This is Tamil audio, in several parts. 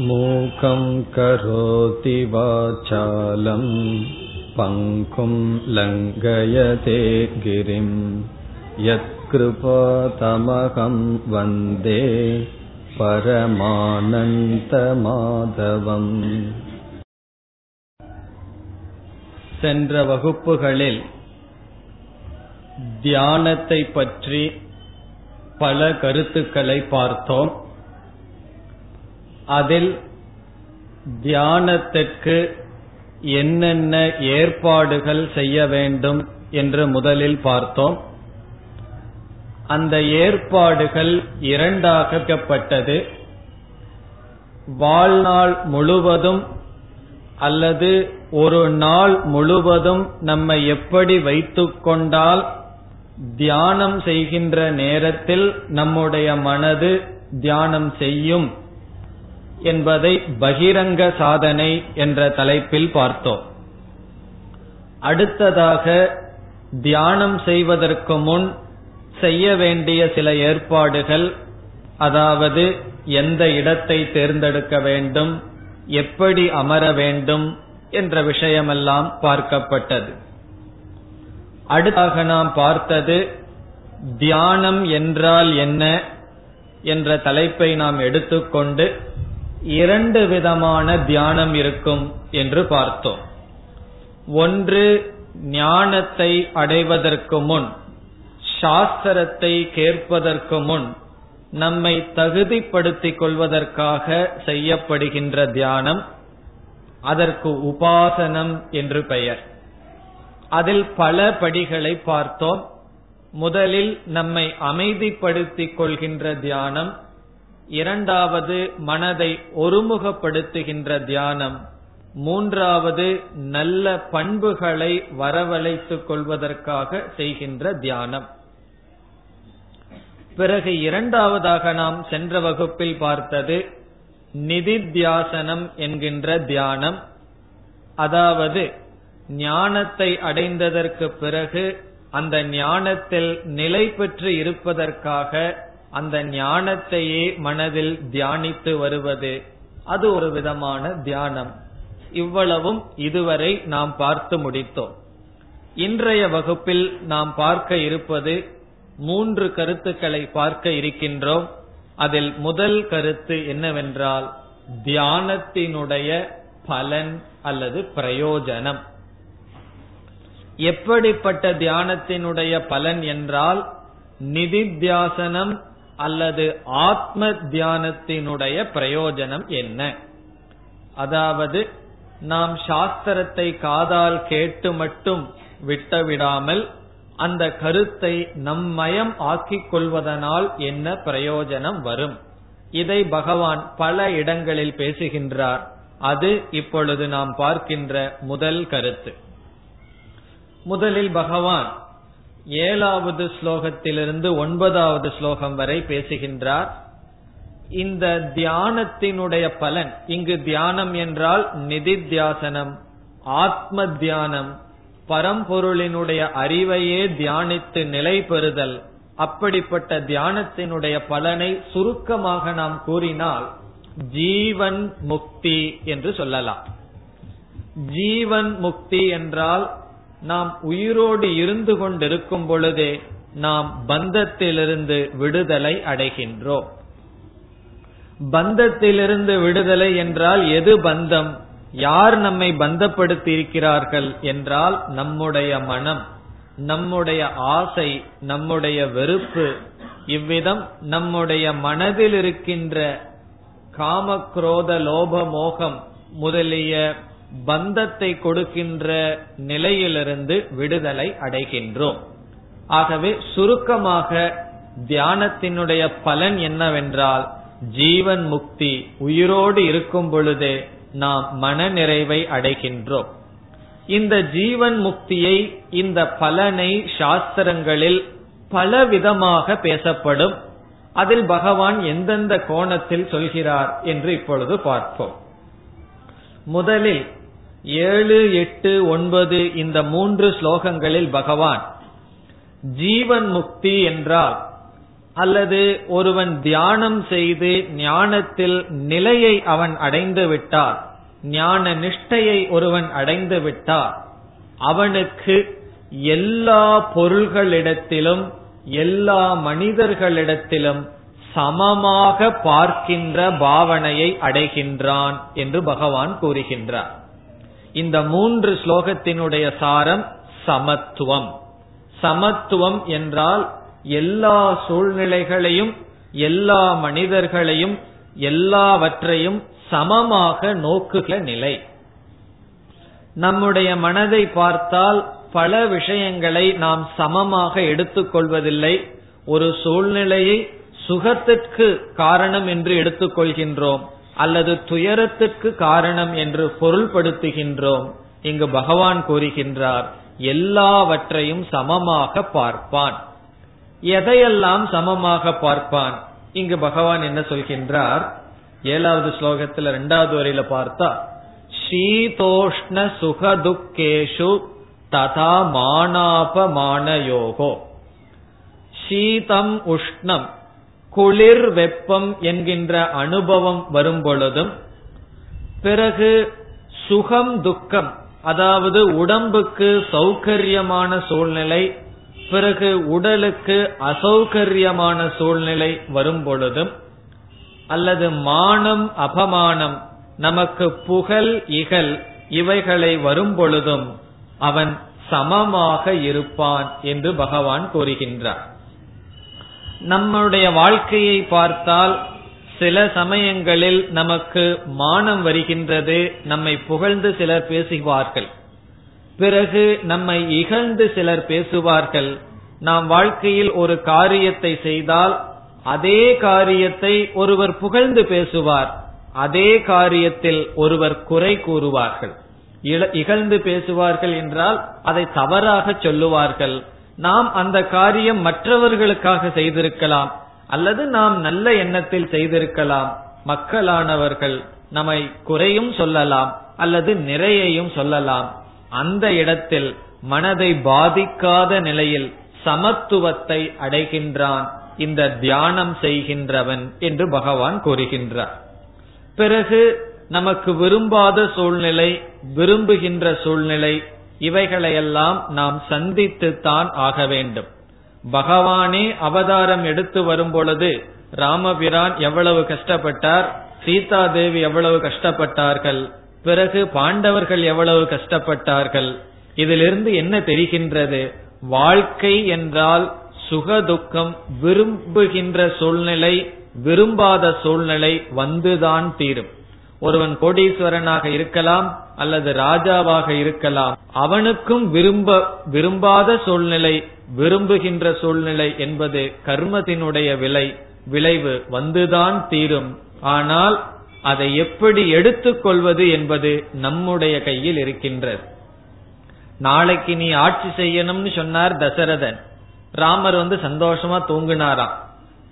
मूकं करोति वाचालं पङ्कुं लङ्घयते गिरिं यत्कृपातमहं वन्दे பரமானந்தமாதவம் சென்ற வகுப்புகளில் தியானத்தை பற்றி பல கருத்துக்களை பார்த்தோம் அதில் தியானத்திற்கு என்னென்ன ஏற்பாடுகள் செய்ய வேண்டும் என்று முதலில் பார்த்தோம். அந்த ஏற்பாடுகள் இரண்டாகப்பட்டது வாழ்நாள் முழுவதும் அல்லது ஒரு நாள் முழுவதும் நம்மை எப்படி வைத்துக்கொண்டால் தியானம் செய்கின்ற நேரத்தில் நம்முடைய மனது தியானம் செய்யும் என்பதை பகிரங்க சாதனை என்ற தலைப்பில் பார்த்தோம். அடுத்ததாக தியானம் செய்வதற்கு முன் செய்ய வேண்டிய சில ஏற்பாடுகள் அதாவது எந்த இடத்தை தேர்ந்தெடுக்க வேண்டும் எப்படி அமர வேண்டும் என்ற விஷயமெல்லாம் பார்க்கப்பட்டது. அடுத்தாக நாம் பார்த்தது தியானம் என்றால் என்ன என்ற தலைப்பை நாம் எடுத்துக்கொண்டு இரண்டு விதமான தியானம் இருக்கும் என்று பார்த்தோம். ஒன்று ஞானத்தை அடைவதற்கு முன் சாஸ்திரத்தை கேட்பதற்கு முன் நம்மை தகுதிப்படுத்திக் கொள்வதற்காக செய்யப்படுகின்ற தியானம் அதற்கு உபாசனம் என்று பெயர். அதில் பல படிகளை பார்த்தோம். முதலில் நம்மை அமைதிப்படுத்திக் கொள்கின்ற தியானம் இரண்டாவது மனதை ஒருமுகப்படுத்துகின்ற தியானம். மூன்றாவது நல்ல பண்புகளை வரவழைத்துக் கொள்வதற்காக செய்கின்ற தியானம். பிறகு இரண்டாவதாக நாம் சென்ற வகுப்பில் பார்த்தது நிதித்தியாசனம் என்கின்ற தியானம். அதாவது ஞானத்தை அடைந்ததற்கு பிறகு அந்த ஞானத்தில் நிலை பெற்று இருப்பதற்காக அந்த ஞானத்தையே மனதில் தியானித்து வருவது. அது ஒரு விதமான தியானம். இவ்வளவும் இதுவரை நாம் பார்த்து முடித்தோம். இன்றைய வகுப்பில் நாம் பார்க்க இருப்பது மூன்று கருத்துக்களை பார்க்க இருக்கின்றோம். அதில் முதல் கருத்து என்னவென்றால் தியானத்தினுடைய பலன் அல்லது பிரயோஜனம். எப்படிப்பட்ட தியானத்தினுடைய பலன் என்றால் நிதித்தியாசனம் அல்லது ஆத்ம தியானத்தினுடைய பிரயோஜனம் என்ன? அதாவது நாம் சாஸ்திரத்தை காதால் கேட்டு மட்டும் விட்டவிடாமல் அந்த கருத்தை நம்மயம் ஆக்கிக் கொள்வதனால் என்ன பிரயோஜனம் வரும்? இதை பகவான் பல இடங்களில் பேசுகின்றார். அது இப்பொழுது நாம் பார்க்கின்ற முதல் கருத்து. முதலில் பகவான் ஏழாவது ஸ்லோகத்திலிருந்து ஒன்பதாவது ஸ்லோகம் வரை பேசுகின்றார். இந்த தியானத்தினுடைய பலன் இங்கு தியானம் என்றால் நிதித்தியாசனம் ஆத்ம தியானம் பரம்பொருளினுடைய அறிவையே தியானித்து நிலை பெறுதல். அப்படிப்பட்ட தியானத்தினுடைய பலனை சுருக்கமாக நாம் கூறினால் ஜீவன் முக்தி என்று சொல்லலாம். ஜீவன் முக்தி என்றால் நாம் உயிரோடு இருந்து கொண்டிருக்கும் பொழுதே நாம் பந்தத்திலிருந்து விடுதலை அடைகின்றோம். பந்தத்திலிருந்து விடுதலை என்றால் எது பந்தம்? யார் நம்மை பந்தப்படுத்தி இருக்கிறார்கள் என்றால் நம்முடைய மனம் நம்முடைய ஆசை நம்முடைய வெறுப்பு. இவ்விதம் நம்முடைய மனதில் இருக்கின்ற காமக்ரோத லோப மோகம் முதலிய பந்தத்தை கொடுக்கின்ற நிலையிலிருந்து விடுதலை அடைகின்றோம். ஆகவே சுருக்கமாக தியானத்தினுடைய பலன் என்னவென்றால் ஜீவன் முக்தி உயிரோடு இருக்கும் பொழுதே நாம் மன நிறைவை அடைகின்றோம். இந்த ஜீவன் முக்தியை இந்த பலனை சாஸ்திரங்களில் பல விதமாக பேசப்படும். அதில் பகவான் எந்தெந்த கோணத்தில் சொல்கிறார் என்று இப்பொழுது பார்ப்போம். முதலில் ஏழு எட்டு ஒன்பது இந்த மூன்று ஸ்லோகங்களில் பகவான் ஜீவன் முக்தி என்றால் அல்லது ஒருவன் தியானம் செய்து ஞானத்தில் நிலையை அவன் அடைந்து விட்டார். ஞான நிஷ்டையை ஒருவன் அடைந்து விட்டார். அவனுக்கு எல்லா பொருள்களிடத்திலும் எல்லா மனிதர்களிடத்திலும் சமமாக பார்க்கின்ற பாவனையை அடைகின்றான் என்று பகவான் கூறுகின்றார். இந்த மூன்று ஸ்லோகத்தினுடைய சாரம் சமத்துவம். சமத்துவம் என்றால் எல்லா சூழ்நிலைகளையும் எல்லா மனிதர்களையும் எல்லாவற்றையும் சமமாக நோக்குகிற நிலை. நம்முடைய மனதை பார்த்தால் பல விஷயங்களை நாம் சமமாக எடுத்துக்கொள்வதில்லை. ஒரு சூழ்நிலையை சுகத்திற்கு காரணம் என்று எடுத்துக்கொள்கின்றோம். அல்லது துயரத்துக்கு காரணம் என்று பொருள்படுத்துகின்றோம். இங்கு பகவான் கூறுகின்றார் எல்லாவற்றையும் சமமாக பார்ப்பான். எதையெல்லாம் சமமாக பார்ப்பான்? இங்கு பகவான் என்ன சொல்கின்றார்? ஏழாவது ஸ்லோகத்தில் ரெண்டாவது வரையில பார்த்தா சீதோஷ்ண சுகதுக்கேஷு ததா மானாபமான யோகோ சீதம் உஷ்ணம் குளிர் வெப்பம் என்கின்ற அனுபவம் வரும் பொழுதும் பிறகு சுகம் துக்கம் அதாவது உடம்புக்கு சௌகரியமான சூழ்நிலை பிறகு உடலுக்கு அசௌகரியமான சூழ்நிலை வரும் பொழுதும் அல்லது மானம் அபமானம் நமக்கு புகழ் இகல் இவைகளை வரும் பொழுதும் அவன் சமமாக இருப்பான் என்று பகவான் கூறுகின்றார். நம்முடைய வாழ்க்கையை பார்த்தால் சில சமயங்களில் நமக்கு மானம் வருகின்றது நம்மை புகழ்ந்து சிலர் பேசுவார்கள். பிறகு நம்மை இகழ்ந்து சிலர் பேசுவார்கள். நாம் வாழ்க்கையில் ஒரு காரியத்தை செய்தால் அதே காரியத்தை ஒருவர் புகழ்ந்து பேசுவார். அதே காரியத்தில் ஒருவர் குறை கூறுவார்கள். இகழ்ந்து பேசுவார்கள் என்றால் அதை தவறாக சொல்லுவார்கள். நாம் அந்த காரியம் மற்றவர்களுக்காக செய்திருக்கலாம் அல்லது நாம் நல்ல எண்ணத்தில் செய்திருக்கலாம். மக்களானவர்கள் நம்மை குறையும் சொல்லலாம் அல்லது நிறையையும் சொல்லலாம். அந்த இடத்தில் மனதை பாதிக்காத நிலையில் சமத்துவத்தை அடைகின்றான். இந்த தியானம் செய்கின்றவன் என்று பகவான் கூறுகின்றார். பிறகு நமக்கு விரும்பாத சூழ்நிலை விரும்புகின்ற சூழ்நிலை இவைகளையெல்லாம் நாம் சந்தித்துத்தான் ஆக வேண்டும். பகவானே அவதாரம் எடுத்து வரும் பொழுது ராமபிரான் எவ்வளவு கஷ்டப்பட்டார் சீதா தேவி எவ்வளவு கஷ்டப்பட்டார்கள் பிறகு பாண்டவர்கள் எவ்வளவு கஷ்டப்பட்டார்கள் இதிலிருந்து என்ன தெரிகின்றது? வாழ்க்கை என்றால் சுகதுக்கம் விரும்புகின்ற சூழ்நிலை விரும்பாத சூழ்நிலை வந்துதான் தீரும். ஒருவன் கோடீஸ்வரனாக இருக்கலாம் அல்லது ராஜாவாக இருக்கலாம் அவனுக்கும் விரும்ப விரும்பாத சூழ்நிலை விரும்புகின்ற சூழ்நிலை என்பது கர்மத்தினுடைய விலை விளைவு வந்துதான் தீரும். ஆனால் அதை எப்படி எடுத்துக்கொள்வது என்பது நம்முடைய கையில் இருக்கின்றது. நாளைக்கு நீ ஆட்சி செய்யணும்னு சொன்னார் தசரதன். ராமர் வந்து சந்தோஷமா தூங்கினாராம்.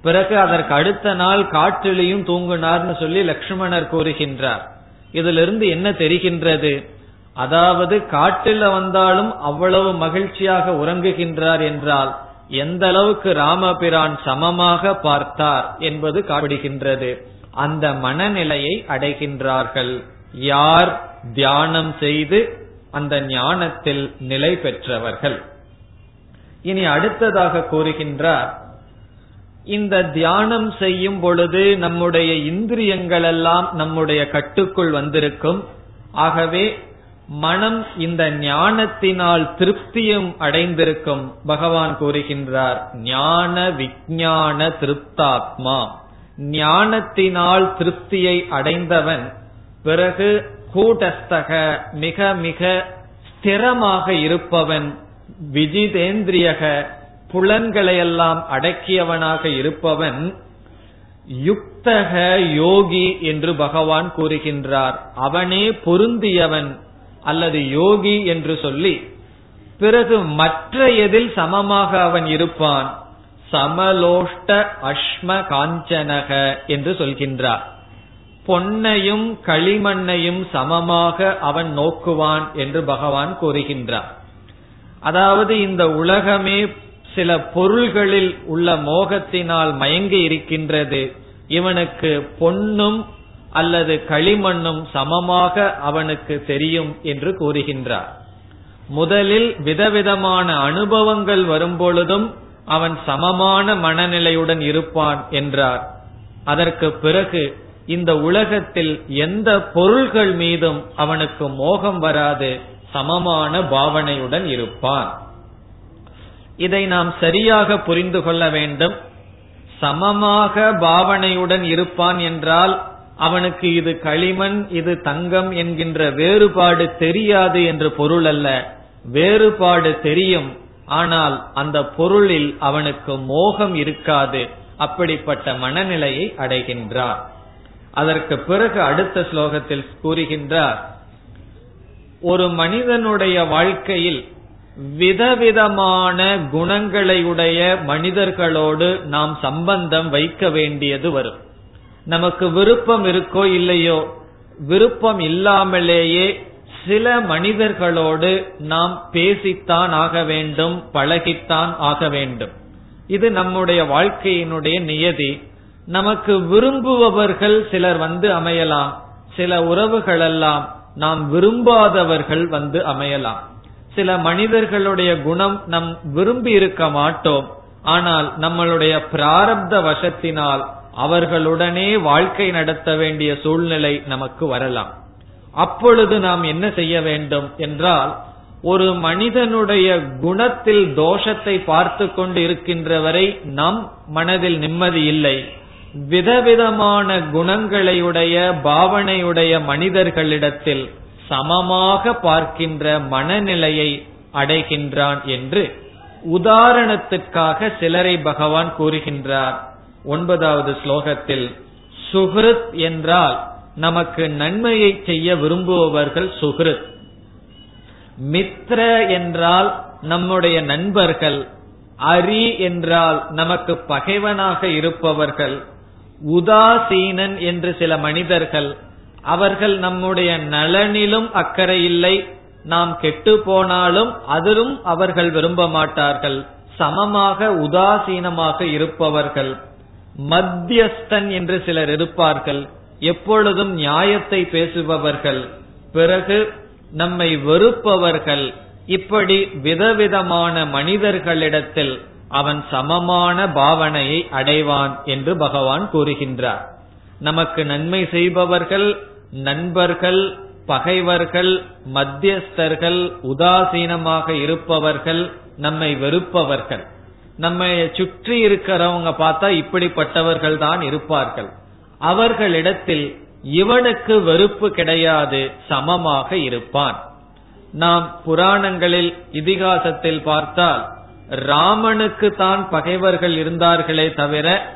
பிறகு அதற்கு அடுத்த நாள் காற்றிலையும் தூங்கினார்னு சொல்லி லக்ஷ்மணர் கூறுகின்றார். இதிலிருந்து என்ன தெரிகின்றது? அதாவது காட்டில வந்தாலும் அவ்வளவு மகிழ்ச்சியாக உறங்குகின்றார் என்றால் எந்த அளவுக்கு ராமபிரான் சமமாக பார்த்தார் என்பது காப்பிடுகின்றது அந்த மனநிலையை அடைகின்றார்கள். யார் தியானம் செய்து அந்த ஞானத்தில் நிலை பெற்றவர்கள்? இனி அடுத்ததாக கூறுகின்றார் இந்த தியானம் செய்யும் பொழுது நம்முடைய இந்திரியங்கள் எல்லாம் நம்முடைய கட்டுக்குள் வந்திருக்கும். ஆகவே மனம் இந்த ஞானத்தினால் திருப்தியும் அடைந்திருக்கும். பகவான் கூறுகின்றார் ஞான விஜான திருப்தாத்மா. ஞானத்தினால் திருப்தியை அடைந்தவன் பிறகு கூட்டஸ்தக மிக மிக ஸ்திரமாக இருப்பவன் விஜிதேந்திரியக புலன்களையெல்லாம் அடக்கியவனாக இருப்பவன் யுக்தக யோகி என்று பகவான் கூறுகின்றார். அவனே பொருந்தியவன் அல்லது யோகி என்று சொல்லி பிறகு மற்ற எதில் சமமாக அவன் இருப்பான்? சமலோஷ்ட அஷ்ம காஞ்சனக என்று சொல்கின்றார். பொன்னையும் களிமண்ணையும் சமமாக அவன் நோக்குவான் என்று பகவான் கூறுகின்றார். அதாவது இந்த உலகமே சில பொருள்களில் உள்ள மோகத்தினால் மயங்கி இருக்கின்றது. இவனுக்கு பொன்னும் அல்லது களிமண்ணும் சமமாக அவனுக்கு தெரியும் என்று கூறுகின்றார். முதலில் விதவிதமான அனுபவங்கள் வரும்பொழுதும் அவன் சமமான மனநிலையுடன் இருப்பான் என்றார். அதற்கு பிறகு இந்த உலகத்தில் எந்த பொருள்கள் மீதும் அவனுக்கு மோகம் வராது சமமான பாவனையுடன் இருப்பான். இதை நாம் சரியாக புரிந்து கொள்ள வேண்டும். சமமாக பாவனையுடன் இருப்பான் என்றால் அவனுக்கு இது களிமண் இது தங்கம் என்கின்ற வேறுபாடு தெரியாது என்று பொருள் அல்ல. வேறுபாடு தெரியும். ஆனால் அந்த பொருளில் அவனுக்கு மோகம் இருக்காது. அப்படிப்பட்ட மனநிலையை அடைகின்றார். அதற்கு பிறகு அடுத்த ஸ்லோகத்தில் கூறுகின்றார் ஒரு மனிதனுடைய வாழ்க்கையில் விதவிதமான குணங்களையுடைய மனிதர்களோடு நாம் சம்பந்தம் வைக்க வேண்டியது வரும். நமக்கு விருப்பம் இருக்கோ இல்லையோ விருப்பம் இல்லாமலேயே சில மனிதர்களோடு நாம் பேசித்தான் ஆக வேண்டும் பழகித்தான் ஆக வேண்டும். இது நம்முடைய வாழ்க்கையினுடைய நியதி. நமக்கு விரும்புபவர்கள் சிலர் வந்து அமையலாம் சில உறவுகளெல்லாம் நாம் விரும்பாதவர்கள் வந்து அமையலாம். சில மனிதர்களுடைய குணம் நம் விரும்பி இருக்க மாட்டோம். ஆனால் நம்மளுடைய பிராரப்த வசத்தினால் அவர்களுடனே வாழ்க்கை நடத்த வேண்டிய சூழ்நிலை நமக்கு வரலாம். அப்பொழுது நாம் என்ன செய்ய வேண்டும் என்றால் ஒரு மனிதனுடைய குணத்தில் தோஷத்தை பார்த்து கொண்டு இருக்கின்றவரை நம் மனதில் நிம்மதி இல்லை. விதவிதமான குணங்களையுடைய பாவனையுடைய மனிதர்களிடத்தில் சமமாக பார்க்கின்ற மனநிலையை அடைகின்றான் என்று உதாரணத்திற்காக சிலரை பகவான் கூறுகின்றார். ஒன்பதாவது ஸ்லோகத்தில் சுஹ்ருத் என்றால் நமக்கு நன்மையை செய்ய விரும்புபவர்கள் சுஹ்ருத். மித்ர என்றால் நம்முடைய நண்பர்கள். அரி என்றால் நமக்கு பகைவனாக இருப்பவர்கள். உதாசீனன் என்று சில மனிதர்கள். அவர்கள் நம்முடைய நலனிலும் அக்கறை இல்லை. நாம் கெட்டு போனாலும் அதிலும் அவர்கள் விரும்ப மாட்டார்கள். சமமாக உதாசீனமாக இருப்பவர்கள். மத்தியஸ்தன் என்று சிலர் இருப்பார்கள். எப்பொழுதும் நியாயத்தை பேசுபவர்கள். பிறகு நம்மை வெறுப்பவர்கள். இப்படி விதவிதமான மனிதர்களிடத்தில் அவன் சமமான பாவனையை அடைவான் என்று பகவான் கூறுகின்றார். நமக்கு நன்மை செய்பவர்கள் நண்பர்கள் பகைவர்கள் மத்தியஸ்தர்கள் உதாசீனமாக இருப்பவர்கள் நம்மை வெறுப்பவர்கள். நம்மை சுற்றி இருக்கிறவங்க பார்த்தா இப்படிப்பட்டவர்கள் தான் இருப்பார்கள். அவர்களிடத்தில் இவனுக்கு வெறுப்பு கிடையாது சமமாக இருப்பான். நாம் புராணங்களில் இதிகாசத்தில் பார்த்தால் ராமனுக்கு தான் பகைவர்கள் இருந்தார்களே தவிர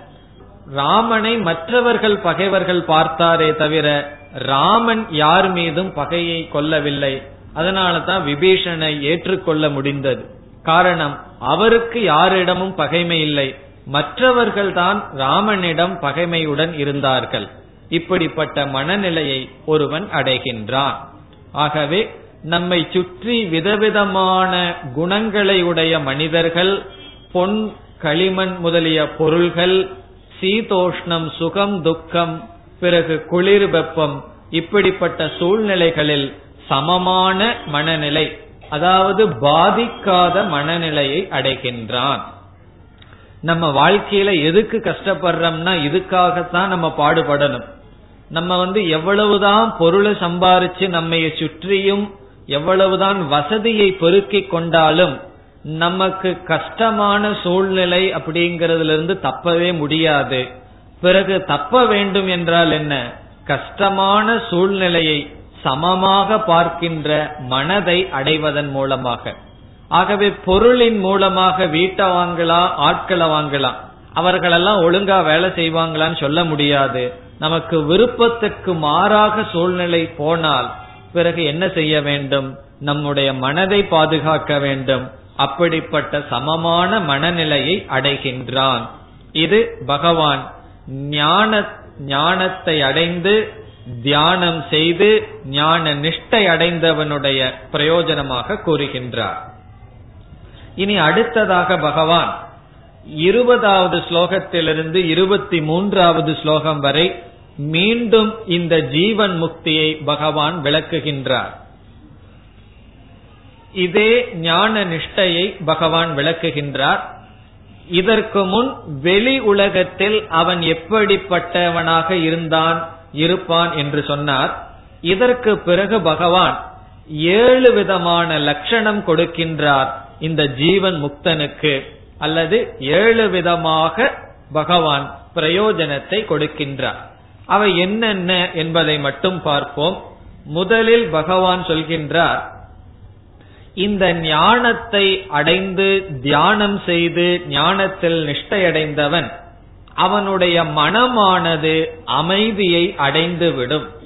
ராமனை மற்றவர்கள் பகைவர்கள் பார்த்தாரே தவிர ராமன் யார் மீதும் பகையை கொள்ளவில்லை அதனால தான் விபீஷனை ஏற்றுக்கொள்ள முடிந்தது. காரணம் அவருக்கு யாரிடமும் பகைமை இல்லை. மற்றவர்கள் தான் ராமனிடம் பகைமையுடன் இருந்தார்கள். இப்படிப்பட்ட மனநிலையை ஒருவன் அடைகின்றான். ஆகவே நம்மை சுற்றி விதவிதமான குணங்களை உடைய மனிதர்கள் பொன் களிமண் முதலிய பொருள்கள் சீதோஷ்ணம் சுகம் துக்கம் பிறகு குளிர் வெப்பம் இப்படிப்பட்ட சூழ்நிலைகளில் சமமான மனநிலை அதாவது பாதிக்காத மனநிலையை அடைகின்றான். நம்ம வாழ்க்கையில எதுக்கு கஷ்டப்படுறோம்னா இதுக்காகத்தான் நம்ம பாடுபடணும். நம்ம வந்து எவ்வளவுதான் பொருளை சம்பாரிச்சு நம்ம சுற்றியும் எவ்வளவுதான் வசதியை பெருக்கிக் கொண்டாலும் நமக்கு கஷ்டமான சூழ்நிலை அப்படிங்கறதுல இருந்து தப்பவே முடியாது. பிறகு தப்ப வேண்டும் என்றால் என்ன? கஷ்டமான சூழ்நிலையை சமமாக பார்க்கின்ற மனதை அடைவதன் மூலமாக. ஆகவே பொருளின் மூலமாக வீட்டை வாங்கலாம் ஆட்களை வாங்கலாம் அவர்களெல்லாம் ஒழுங்கா வேலை செய்வாங்களான்னு சொல்ல முடியாது. நமக்கு விருப்பத்துக்கு மாறாக சூழ்நிலை போனால் பிறகு என்ன செய்ய வேண்டும்? நம்முடைய மனதை பாதுகாக்க வேண்டும். அப்படிப்பட்ட சமமான மனநிலையை அடைகின்றான். இது பகவான். ஞான ஞானத்தை அடைந்து தியானம் செய்து ஞான நிஷ்டை அடைந்தவனுடைய பிரயோஜனமாக கூறுகின்றார். இனி அடுத்ததாக பகவான் இருபதாவது ஸ்லோகத்திலிருந்து இருபத்தி மூன்றாவது ஸ்லோகம் வரை மீண்டும் இந்த ஜீவன் முக்தியை பகவான் விளக்குகின்றார். இதே ஞான நிஷ்டையை பகவான் விளக்குகின்றார். இதற்கு முன் வெளி உலகத்தில் அவன் எப்படிப்பட்டவனாக இருந்தான் இருப்பான் என்று சொன்னார். இதற்கு பிறகு பகவான் ஏழு விதமான லட்சணம் கொடுக்கின்றார் இந்த ஜீவன் முக்தனுக்கு அல்லது ஏழு விதமாக பகவான் பிரயோஜனத்தை கொடுக்கின்றார். அவை என்னென்ன என்பதை மட்டும் பார்ப்போம். முதலில் பகவான் சொல்கின்றார் இந்த ஞானத்தை அடைந்து தியானம் செய்து ஞானத்தில் நிஷ்டையடைந்தவன் அவனுடைய மனமானது அமைதியை அடைந்து விடும்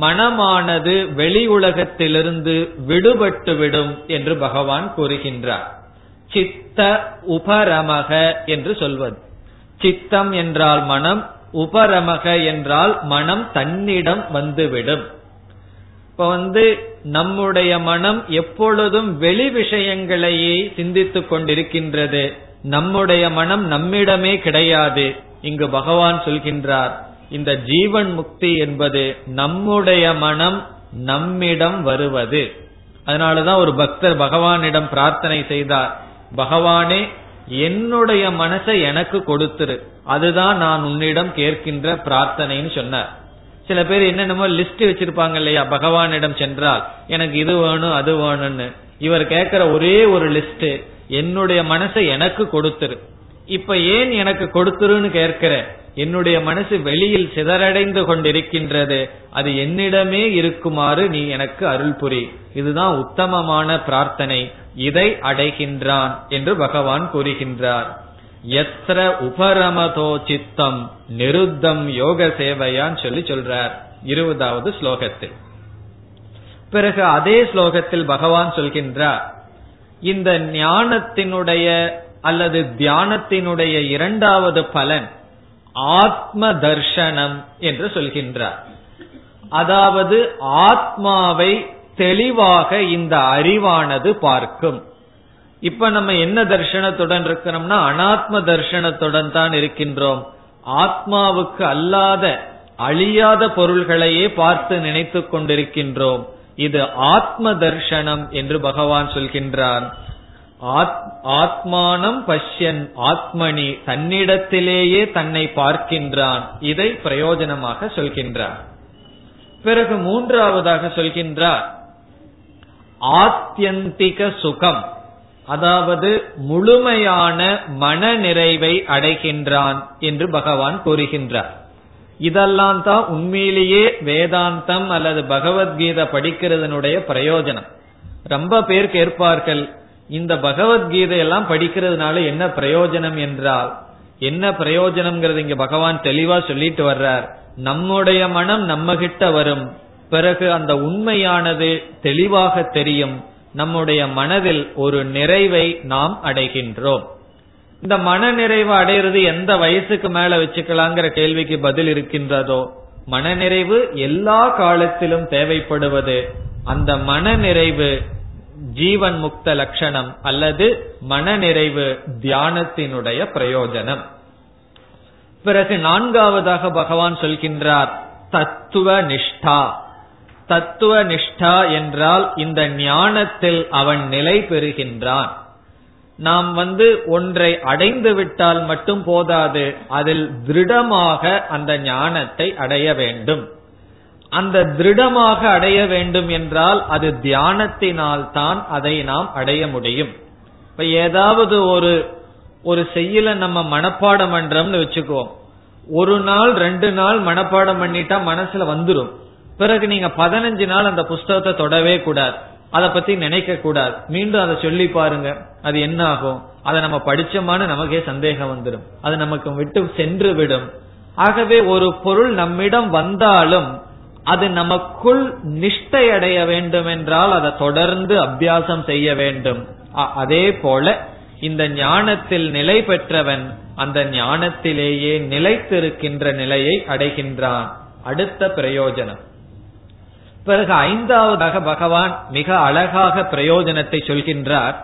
மனமானது வெளி உலகத்திலிருந்து விடுபட்டுவிடும் என்று பகவான் கூறுகின்றார். சித்த உபரமக என்று சொல்வது. சித்தம் என்றால் மனம் உபரமக என்றால் மனம் தன்னிடம் வந்துவிடும். இப்ப வந்து நம்முடைய மனம் எப்பொழுதும் வெளி விஷயங்களையே சிந்தித்துக் கொண்டிருக்கின்றது. நம்முடைய மனம் நம்மிடமே கிடையாது இங்கு பகவான் சொல்கின்றார். இந்த ஜீவன் முக்தி என்பது நம்முடைய மனம் நம்மிடம் வருவது. அதனாலதான் ஒரு பக்தர் பகவானிடம் பிரார்த்தனை செய்தார் பகவானே என்னுடைய மனசை எனக்கு கொடுத்துரு அதுதான் நான் உன்னிடம் கேட்கின்ற பிரார்த்தனைன்னு சொன்னார். சில பேர் என்னென்னமோ லிஸ்ட் வச்சிருப்பாங்க இல்லையா? பகவானிடம் சென்றால் எனக்கு இது வேணும் அது வேணும்னு. இவர் கேட்கிற ஒரே ஒரு லிஸ்ட் என்னுடைய மனசை எனக்கு கொடுத்துரு. இப்ப ஏன் எனக்கு கொடுத்துருன்னு கேட்கிற என்னுடைய மனசு வெளியில் சிதறடைந்து கொண்டிருக்கின்றது அது என்னிடமே இருக்குமாறு நீ எனக்கு அருள் புரி. இதுதான் உத்தமமான பிரார்த்தனை. இதை அடைகின்றான் என்று பகவான் கூறுகின்றார். எத்திர உபரமதோ சித்தம் நிருத்தம் யோக சேவையான்னு சொல்லி சொல்றார் இருபதாவது ஸ்லோகத்தில். பிறகு அதே ஸ்லோகத்தில் பகவான் சொல்கின்றார் இந்த ஞானத்தினுடைய அல்லது தியானத்தினுடைய இரண்டாவது பலன் ஆத்ம தர்ஷனம் என்று சொல்கின்றார். அதாவது ஆத்மாவை தெளிவாக இந்த அறிவானது பார்க்கும். இப்ப நம்ம என்ன தர்ஷனத்துடன் இருக்கிறோம்னா அனாத்ம தர்ஷனத்துடன் தான் இருக்கின்றோம். ஆத்மாவுக்கு அல்லாத அழியாத பொருள்களையே பார்த்து நினைத்து கொண்டிருக்கின்றோம். இது ஆத்ம தர்ஷனம் என்று பகவான் சொல்கின்றான். ஆத்மானம் பஷ்யன் ஆத்மனி தன்னிடத்திலேயே தன்னை பார்க்கின்றான். இதை பிரயோஜனமாக சொல்கின்றார் பிறகு மூன்றாவதாக சொல்கின்றார். ஆத்தியந்திக சுகம். அதாவது முழுமையான மன நிறைவை அடைகின்றான் என்று பகவான் கூறுகின்றார். இதெல்லாம் தான் உண்மையிலேயே வேதாந்தம் அல்லது பகவத்கீதை படிக்கிறதனுடைய பிரயோஜனம். ரொம்ப பேர் கேட்பார்கள் இந்த பகவத்கீதை எல்லாம் படிக்கிறதுனால என்ன பிரயோஜனம் என்றால் என்ன பிரயோஜனம்ங்கிறது இங்க பகவான் தெளிவா சொல்லிட்டு வர்றார். நம்முடைய மனம் நம்ம கிட்ட வரும் பிறகு அந்த உண்மையானது தெளிவாக தெரியும். நம்முடைய மனதில் ஒரு நிறைவை நாம் அடைகின்றோம். இந்த மன நிறைவு அடையிறது எந்த வயசுக்கு மேல வச்சுக்கலாங்கிற கேள்விக்கு பதில் இருக்கின்றதோ மனநிறைவு எல்லா காலத்திலும் தேவைப்படுவது அந்த மன நிறைவு ஜீவன் முக்த லட்சணம் அல்லது மனநிறைவு தியானத்தினுடைய பிரயோஜனம். பிறகு நான்காவதாக பகவான் சொல்கின்றார் தத்துவ நிஷ்டா. தத்துவ நிஷ்டா என்றால் இந்த ஞானத்தில் அவன் நிலை பெறுகின்றான். நாம் வந்து ஒன்றை அடைந்து விட்டால் மட்டும் போதாது அதில் திருடமாக அந்த ஞானத்தை அடைய வேண்டும். அந்த திருடமாக அடைய வேண்டும் என்றால் அது தியானத்தினால் தான் அதை நாம் அடைய முடியும். இப்ப ஏதாவது ஒரு ஒரு செய்யல நம்ம மனப்பாடம் பண்றோம்னு வச்சுக்குவோம். ஒரு நாள் ரெண்டு நாள் மனப்பாடம் பண்ணிட்டா மனசுல வந்துடும் பிறகு நீங்க பதினஞ்சு நாள் அந்த புஸ்தகத்தை தொடவே கூடாது. அதை பத்தி நினைக்க கூடாது. மீண்டும் அதை சொல்லி பாருங்க. அது என்ன ஆகும் அதை நம்ம படிச்சோமான்னு நமக்கே சந்தேகம் வந்துடும் அது நமக்கு விட்டு சென்று விடும். ஆகவே ஒரு பொருள் நம்மிடம் வந்தாலும் அது நமக்குள் நிஷ்டை அடைய வேண்டும் என்றால் அதை தொடர்ந்து அபியாசம் செய்ய வேண்டும். அதே போல இந்த ஞானத்தில் நிலை பெற்றவன் அந்த ஞானத்திலேயே நிலைத்திருக்கின்ற நிலையை அடைகின்றான். அடுத்த பிரயோஜனம். பிறகு ஐந்தாவதாக பகவான் மிக அழகாக பிரயோஜனத்தை சொல்கின்றார்.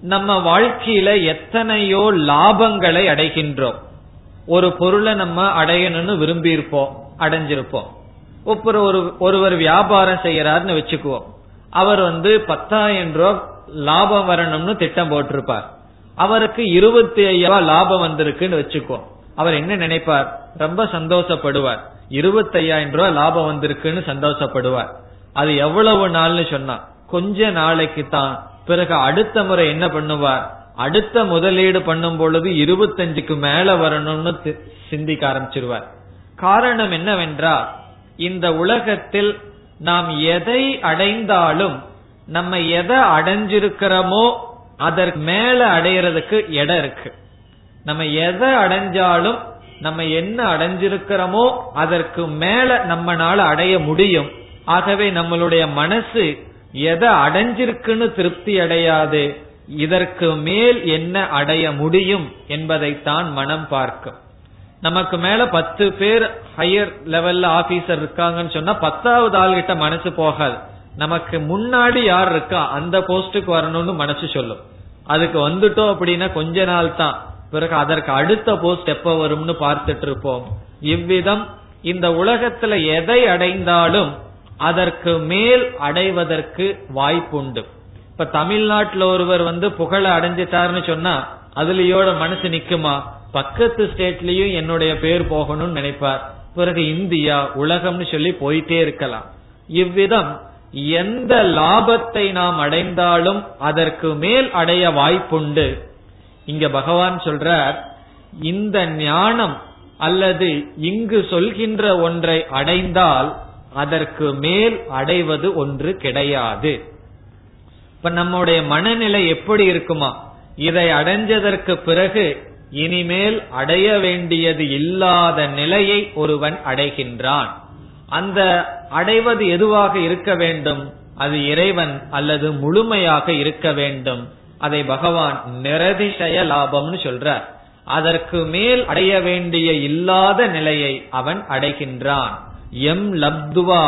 நம்ம வாழ்க்கையில எத்தனையோ லாபங்களை அடைகின்றோம். ஒரு பொருளை நம்ம அடையணும்னு விரும்பி இருப்போம் அடைஞ்சிருப்போம். ஒப்புற ஒரு ஒருவர் வியாபாரம் செய்யறாருன்னு வச்சுக்குவோம். அவர் வந்து பத்தாயிரம் ரூபாய் லாபம் வரணும்னு திட்டம் போட்டிருப்பார். அவருக்கு இருபத்தி ஐயாயிரம் லாபம் வந்திருக்குன்னு வச்சுக்குவோம். அவர் என்ன நினைப்பார்? ரொம்ப சந்தோஷப்படுவார். இருபத்தையாயிரம் ரூபாய் லாபம் வந்திருக்குன்னு சந்தோஷப்படுவார். அது எவ்வளவு நாள்னு சொன்னா கொஞ்ச நாளைக்கு தான். பிறகு அடுத்த முறை என்ன பண்ணுவார்? அடுத்த முதலீடு பண்ணும் பொழுது இருபத்தஞ்சுக்கு மேல வரணும்னு சிந்திக்க ஆரம்பிச்சிருவார். காரணம் என்னவென்றால் இந்த உலகத்தில் நாம் எதை அடைந்தாலும் நம்ம எதை அடைஞ்சிருக்கிறோமோ அதற்கு மேல அடையிறதுக்கு இடம் இருக்கு. நம்ம எதை அடைஞ்சாலும் நம்ம என்ன அடைஞ்சிருக்கிறோமோ அதற்கு மேல நம்மனால அடைய முடியும். ஆகவே நம்மளுடைய மனசு எதை அடைஞ்சிருக்குன்னு திருப்தி அடையாது. இதற்கு மேல் என்ன அடைய முடியும் என்பதைத்தான் மனம் பார்க்கும். நமக்கு மேல பத்து பேர் ஹையர் லெவல்ல ஆபீசர் இருக்காங்கன்னு சொன்னா பத்தாவது ஆள்கிட்ட மனசு போகாது. நமக்கு முன்னாடி யார் இருக்கா அந்த போஸ்டுக்கு வரணும்னு மனசு சொல்லும். அதுக்கு வந்துட்டோம் அப்படின்னா கொஞ்ச நாள் தான் பிறகு அதற்கு அடுத்த போஸ்ட் எப்ப வரும்னு பார்த்துட்டு இருப்போம். இவ்விதம் இந்த உலகத்துல எதை அடைந்தாலும் அதற்கு மேல் அடைவதற்கு வாய்ப்புண்டு. இப்ப தமிழ்நாட்டுல ஒருவர் வந்து புகழ அடைஞ்சிட்டாருன்னு சொன்னா அதுலயோட மனசு நிக்குமா? பக்கத்து ஸ்டேட்லயும் என்னுடைய பேர் போகணும்னு நினைப்பார். பிறகு இந்தியா உலகம்னு சொல்லி போயிட்டே இருக்கலாம். இவ்விதம் எந்த லாபத்தை நாம் அடைந்தாலும் அதற்கு மேல் அடைய வாய்ப்புண்டு. இங்க பகவான் சொல்றார் இந்த ஞானம் அல்லது இங்கு சொல்கின்ற ஒன்றை அடைந்தால் அதற்கு மேல் அடைவது ஒன்று கிடையாது. இப்ப நம்முடைய மனநிலை எப்படி இருக்குமா? இதை அடைஞ்சதற்கு பிறகு இனிமேல் அடைய வேண்டியது இல்லாத நிலையை ஒருவன் அடைகின்றான். அந்த அடைவது எதுவாக இருக்க வேண்டும்? அது இறைவன் அல்லது முழுமையாக இருக்க வேண்டும்? அதை பகவான் நிரதிசய லாபம்னு சொல்றார். அதற்கு மேல் அடைய வேண்டிய இல்லாத நிலையை அவன் அடைகின்றான். எம் லப்துவா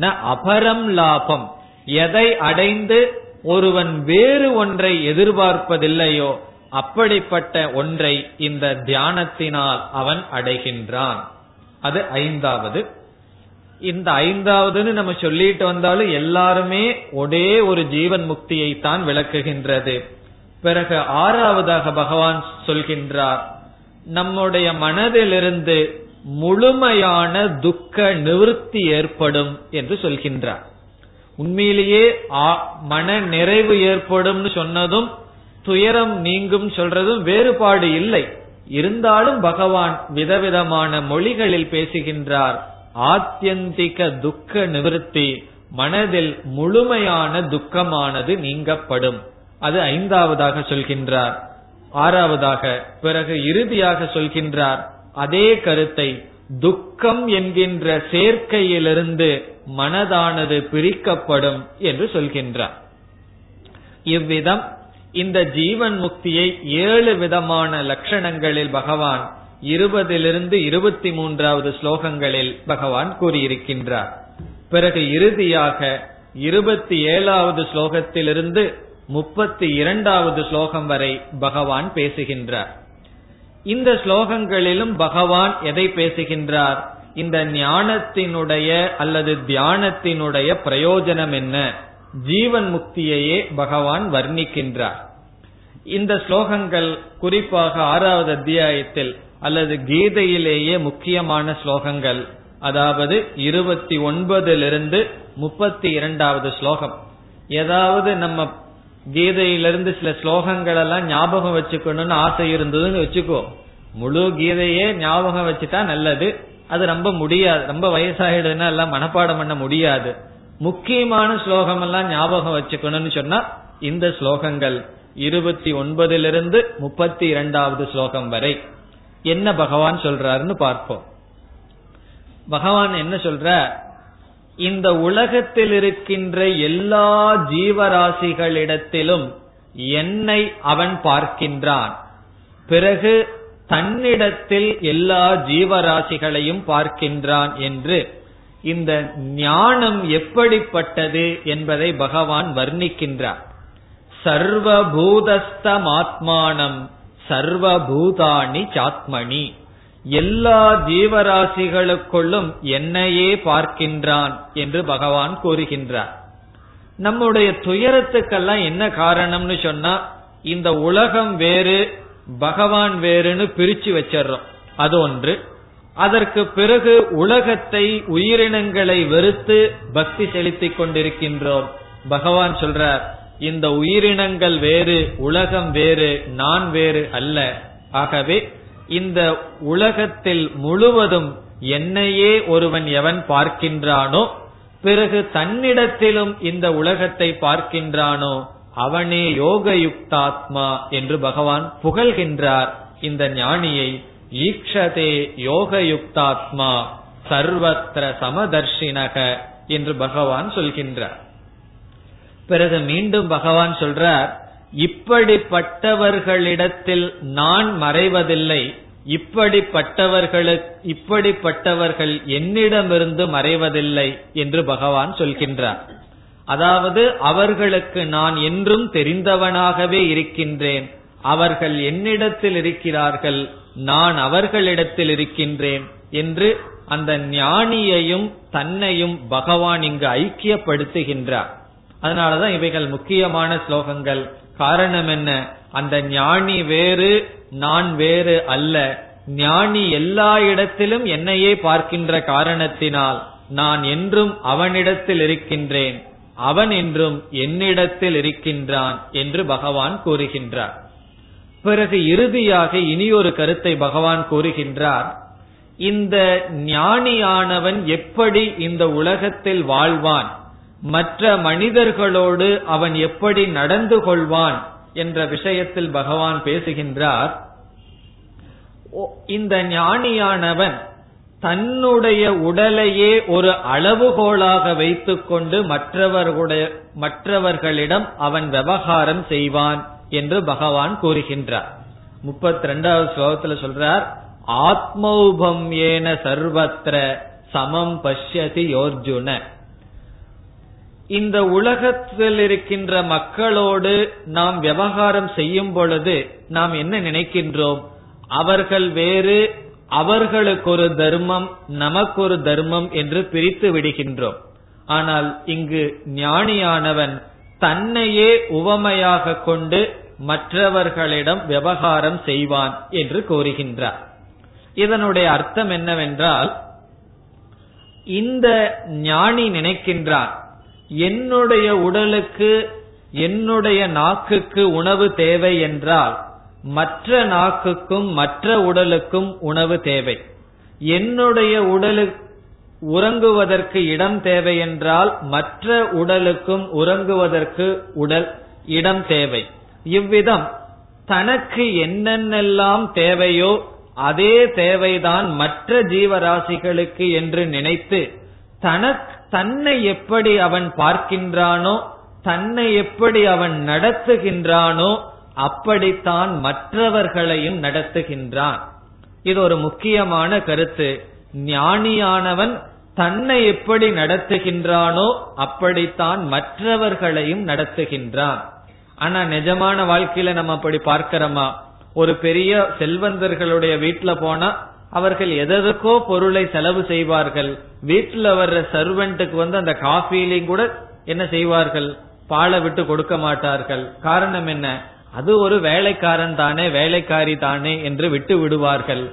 ந அபரம் லாபம். எதை அடைந்து ஒருவன் வேறு ஒன்றை எதிர்பார்ப்பதில்லையோ அப்படிப்பட்ட ஒன்றை இந்த தியானத்தினால் அவன் அடைகின்றான். அது ஐந்தாவது இந்த ஐந்தாவதுன்னு நம்ம சொல்லிட்டு வந்தாலும் எல்லாருமே ஒரே ஒரு ஜீவன் முக்தியை தான் விளக்குகின்றது. பிறகு ஆறாவதாக பகவான் சொல்கின்றார் நம்முடைய மனதிலிருந்து முழுமையான துக்க நிவர்த்தி ஏற்படும் என்று சொல்கின்றார். உண்மையிலேயே மன நிறைவு ஏற்படும் சொன்னதும் துயரம் நீங்கும் சொல்றதும் வேறுபாடு இல்லை. இருந்தாலும் பகவான் விதவிதமான மொழிகளில் பேசுகின்றார். ஆத்தியந்திக துக்க நிவர்த்தி மனதில் முழுமையான துக்கமானது நீங்கப்படும். அது ஐந்தாவதாக சொல்கின்றார். ஆறாவதாக பிறகு இறுதியாக சொல்கின்றார். அதே கருத்தை துக்கம் என்கின்ற சேர்க்கையிலிருந்து மனதானது பிரிக்கப்படும் என்று சொல்கின்றார். இவ்விதம் இந்த ஜீவன் முக்தியை ஏழு விதமான லட்சணங்களில் பகவான் இருபதிலிருந்து இருபத்தி மூன்றாவது ஸ்லோகங்களில் பகவான் கூறியிருக்கின்றார். பிறகு இறுதியாக இருபத்தி ஏழாவது ஸ்லோகத்திலிருந்து முப்பத்தி இரண்டாவது ஸ்லோகம் வரை பகவான் பேசுகின்றார். இந்த ஸ்லோகங்களிலும் பகவான் எதை பேசுகின்றார்? இந்த ஞானத்தினுடைய அல்லது தியானத்தினுடைய பிரயோஜனம் என்ன? ஜீவன் முக்தியையே பகவான் வர்ணிக்கின்றார். இந்த ஸ்லோகங்கள் குறிப்பாக ஆறாவது அத்தியாயத்தில் அல்லது கீதையிலேயே முக்கியமான ஸ்லோகங்கள் அதாவது இருபத்தி ஒன்பதிலிருந்து முப்பத்தி இரண்டாவது ஸ்லோகம். ஏதாவது நம்ம கீதையிலிருந்து சில ஸ்லோகங்கள் எல்லாம் ஞாபகம் வச்சுக்கணும்னு ஆசை இருந்ததுன்னு வச்சுக்கோ. முழு கீதையே ஞாபகம் வச்சுட்டா நல்லது. அது ரொம்ப முடியாது. ரொம்ப வயசாயிடுதுன்னா எல்லாம் மனப்பாடம் பண்ண முடியாது. முக்கியமான ஸ்லோகம் எல்லாம் ஞாபகம் வச்சுக்கணும்னு சொன்னா இந்த ஸ்லோகங்கள் இருபத்தி ஒன்பதிலிருந்து முப்பத்தி இரண்டாவது ஸ்லோகம் வரை. என்ன பகவான் சொல்றாருன்னு பார்ப்போம். பகவான் என்ன சொல்ற இந்த உலகத்தில் இருக்கின்ற எல்லா ஜீவராசிகளிடத்திலும் என்னை அவன் பார்க்கின்றான். பிறகு தன்னிடத்தில் எல்லா ஜீவராசிகளையும் பார்க்கின்றான் என்று இந்த ஞானம் எப்படிப்பட்டது என்பதை பகவான் வர்ணிக்கின்றார். சர்வபூதஸ்தமாத்மானம் சர்வபூதானி சாத்மணி எல்லா ஜீவராசிகளுக்குள்ளும் என்னையே பார்க்கின்றான் என்று பகவான் கூறுகின்றார். நம்முடைய துயரத்துக்கெல்லாம் என்ன காரணம்னு சொன்னா இந்த உலகம் வேறு பகவான் வேறுன்னு பிரிச்சு வச்சிடறோம். அது ஒன்று. அதற்கு பிறகு உலகத்தை உயிரினங்களை வெறுத்து பக்தி செலுத்திக் கொண்டிருக்கின்றோம். பகவான் சொல்றார் இந்த உயிரினங்கள் வேறு உலகம் வேறு நான் வேறு அல்ல. ஆகவே இந்த உலகத்தில் முழுவதும் என்னையே ஒருவன் எவன் பார்க்கின்றானோ பிறகு தன்னிடத்திலும் இந்த உலகத்தை பார்க்கின்றானோ அவனே யோக யுக்தாத்மா என்று பகவான் புகழ்கின்றார். இந்த ஞானியை ஈக்ஷதே யோக யுக்தாத்மா சர்வத்திர சமதர்ஷினக என்று பகவான் சொல்கின்றார். பிறகு மீண்டும் பகவான் சொல்றார் இப்படிப்பட்டவர்களிடத்தில் நான் மறைவதில்லை. இப்படிப்பட்டவர்களுக்கு இப்படிப்பட்டவர்கள் என்னிடமிருந்து மறைவதில்லை என்று பகவான் சொல்கின்றார். அதாவது அவர்களுக்கு நான் என்றும் தெரிந்தவனாகவே இருக்கின்றேன். அவர்கள் என்னிடத்தில் இருக்கிறார்கள் நான் அவர்களிடத்தில் இருக்கின்றேன் என்று அந்த ஞானியையும் தன்னையும் பகவான் இங்கு ஐக்கியப்படுத்துகின்றார். அதனாலதான் இவைகள் முக்கியமான ஸ்லோகங்கள். காரணம் என்ன? அந்த ஞானி வேறு நான் வேறு அல்ல. ஞானி எல்லா இடத்திலும் என்னையே பார்க்கின்ற காரணத்தினால் நான் என்றும் அவனிடத்தில் இருக்கின்றேன். அவன் என்றும் என்னிடத்தில் இருக்கின்றான் என்று பகவான் கூறுகின்றார். பிறகு இறுதியாக இனியொரு கருத்தை பகவான் கூறுகின்றார். இந்த ஞானியானவன் எப்படி இந்த உலகத்தில் வாழ்வான்? மற்ற மனிதர்களோடு அவன் எப்படி நடந்து கொள்வான் என்ற விஷயத்தில் பகவான் பேசுகின்றார். இந்த ஞானியானவன் தன்னுடைய உடலையே ஒரு அளவுகோலாக வைத்துக்கொண்டு மற்றவர்களுடைய மற்றவர்களிடம் அவன் விவகாரம் செய்வான் என்று பகவான் கூறுகின்றார். முப்பத்தி ரெண்டாவது ஸ்லோகத்துல சொல்றார் ஆத்மௌபம் ஏன சர்வத்திர சமம் பஷ்யதி யோர்ஜுன. இந்த உலகத்தில் இருக்கின்ற மக்களோடு நாம் விவகாரம் செய்யும் பொழுது நாம் என்ன நினைக்கின்றோம்? அவர்கள் வேறு அவர்களுக்கு ஒரு தர்மம் நமக்கு ஒரு தர்மம் என்று பிரித்து விடுகின்றோம். ஆனால் இங்கு ஞானியானவன் தன்னையே உவமையாக கொண்டு மற்றவர்களிடம் விவகாரம் செய்வான் என்று கூறுகின்றார். இதனுடைய அர்த்தம் என்னவென்றால் இந்த ஞானி நினைக்கின்றான் என்னுடைய உடலுக்கு என்னுடைய நாக்குக்கு உணவு தேவை என்றால் மற்ற நாக்குக்கும் மற்ற உடலுக்கும் உணவு தேவை. என்னுடைய உடலு உறங்குவதற்கு இடம் தேவை என்றால் மற்ற உடலுக்கும் உறங்குவதற்கு உடல் இடம் தேவை. இவ்விதம் தனக்கு என்னென்னெல்லாம் தேவையோ அதே தேவைதான் மற்ற ஜீவராசிகளுக்கு என்று நினைத்து தனக்கு தன்னை எப்படி அவன் பார்க்கின்றானோ தன்னை எப்படி அவன் நடத்துகின்றானோ அப்படித்தான் மற்றவர்களையும் நடத்துகின்றான். இது ஒரு முக்கியமான கருத்து. ஞானியானவன் தன்னை எப்படி நடத்துகின்றானோ அப்படித்தான் மற்றவர்களையும் நடத்துகின்றான். ஆனா நிஜமான வாழ்க்கையில நம்ம அப்படி பார்க்கிறோமா? ஒரு பெரிய செல்வந்தர்களுடைய வீட்டுல போனா அவர்கள் எதற்கோ பொருளை செலவு செய்வார்கள். வீட்டில் வர்ற சர்வெண்ட்டுக்கு வந்து அந்த காஃபிலையும் கூட என்ன செய்வார்கள்? பாலை விட்டு கொடுக்க மாட்டார்கள். காரணம் என்ன? அது ஒரு வேலைக்காரன் தானே வேலைக்காரி தானே என்று விட்டு விடுவார்கள்.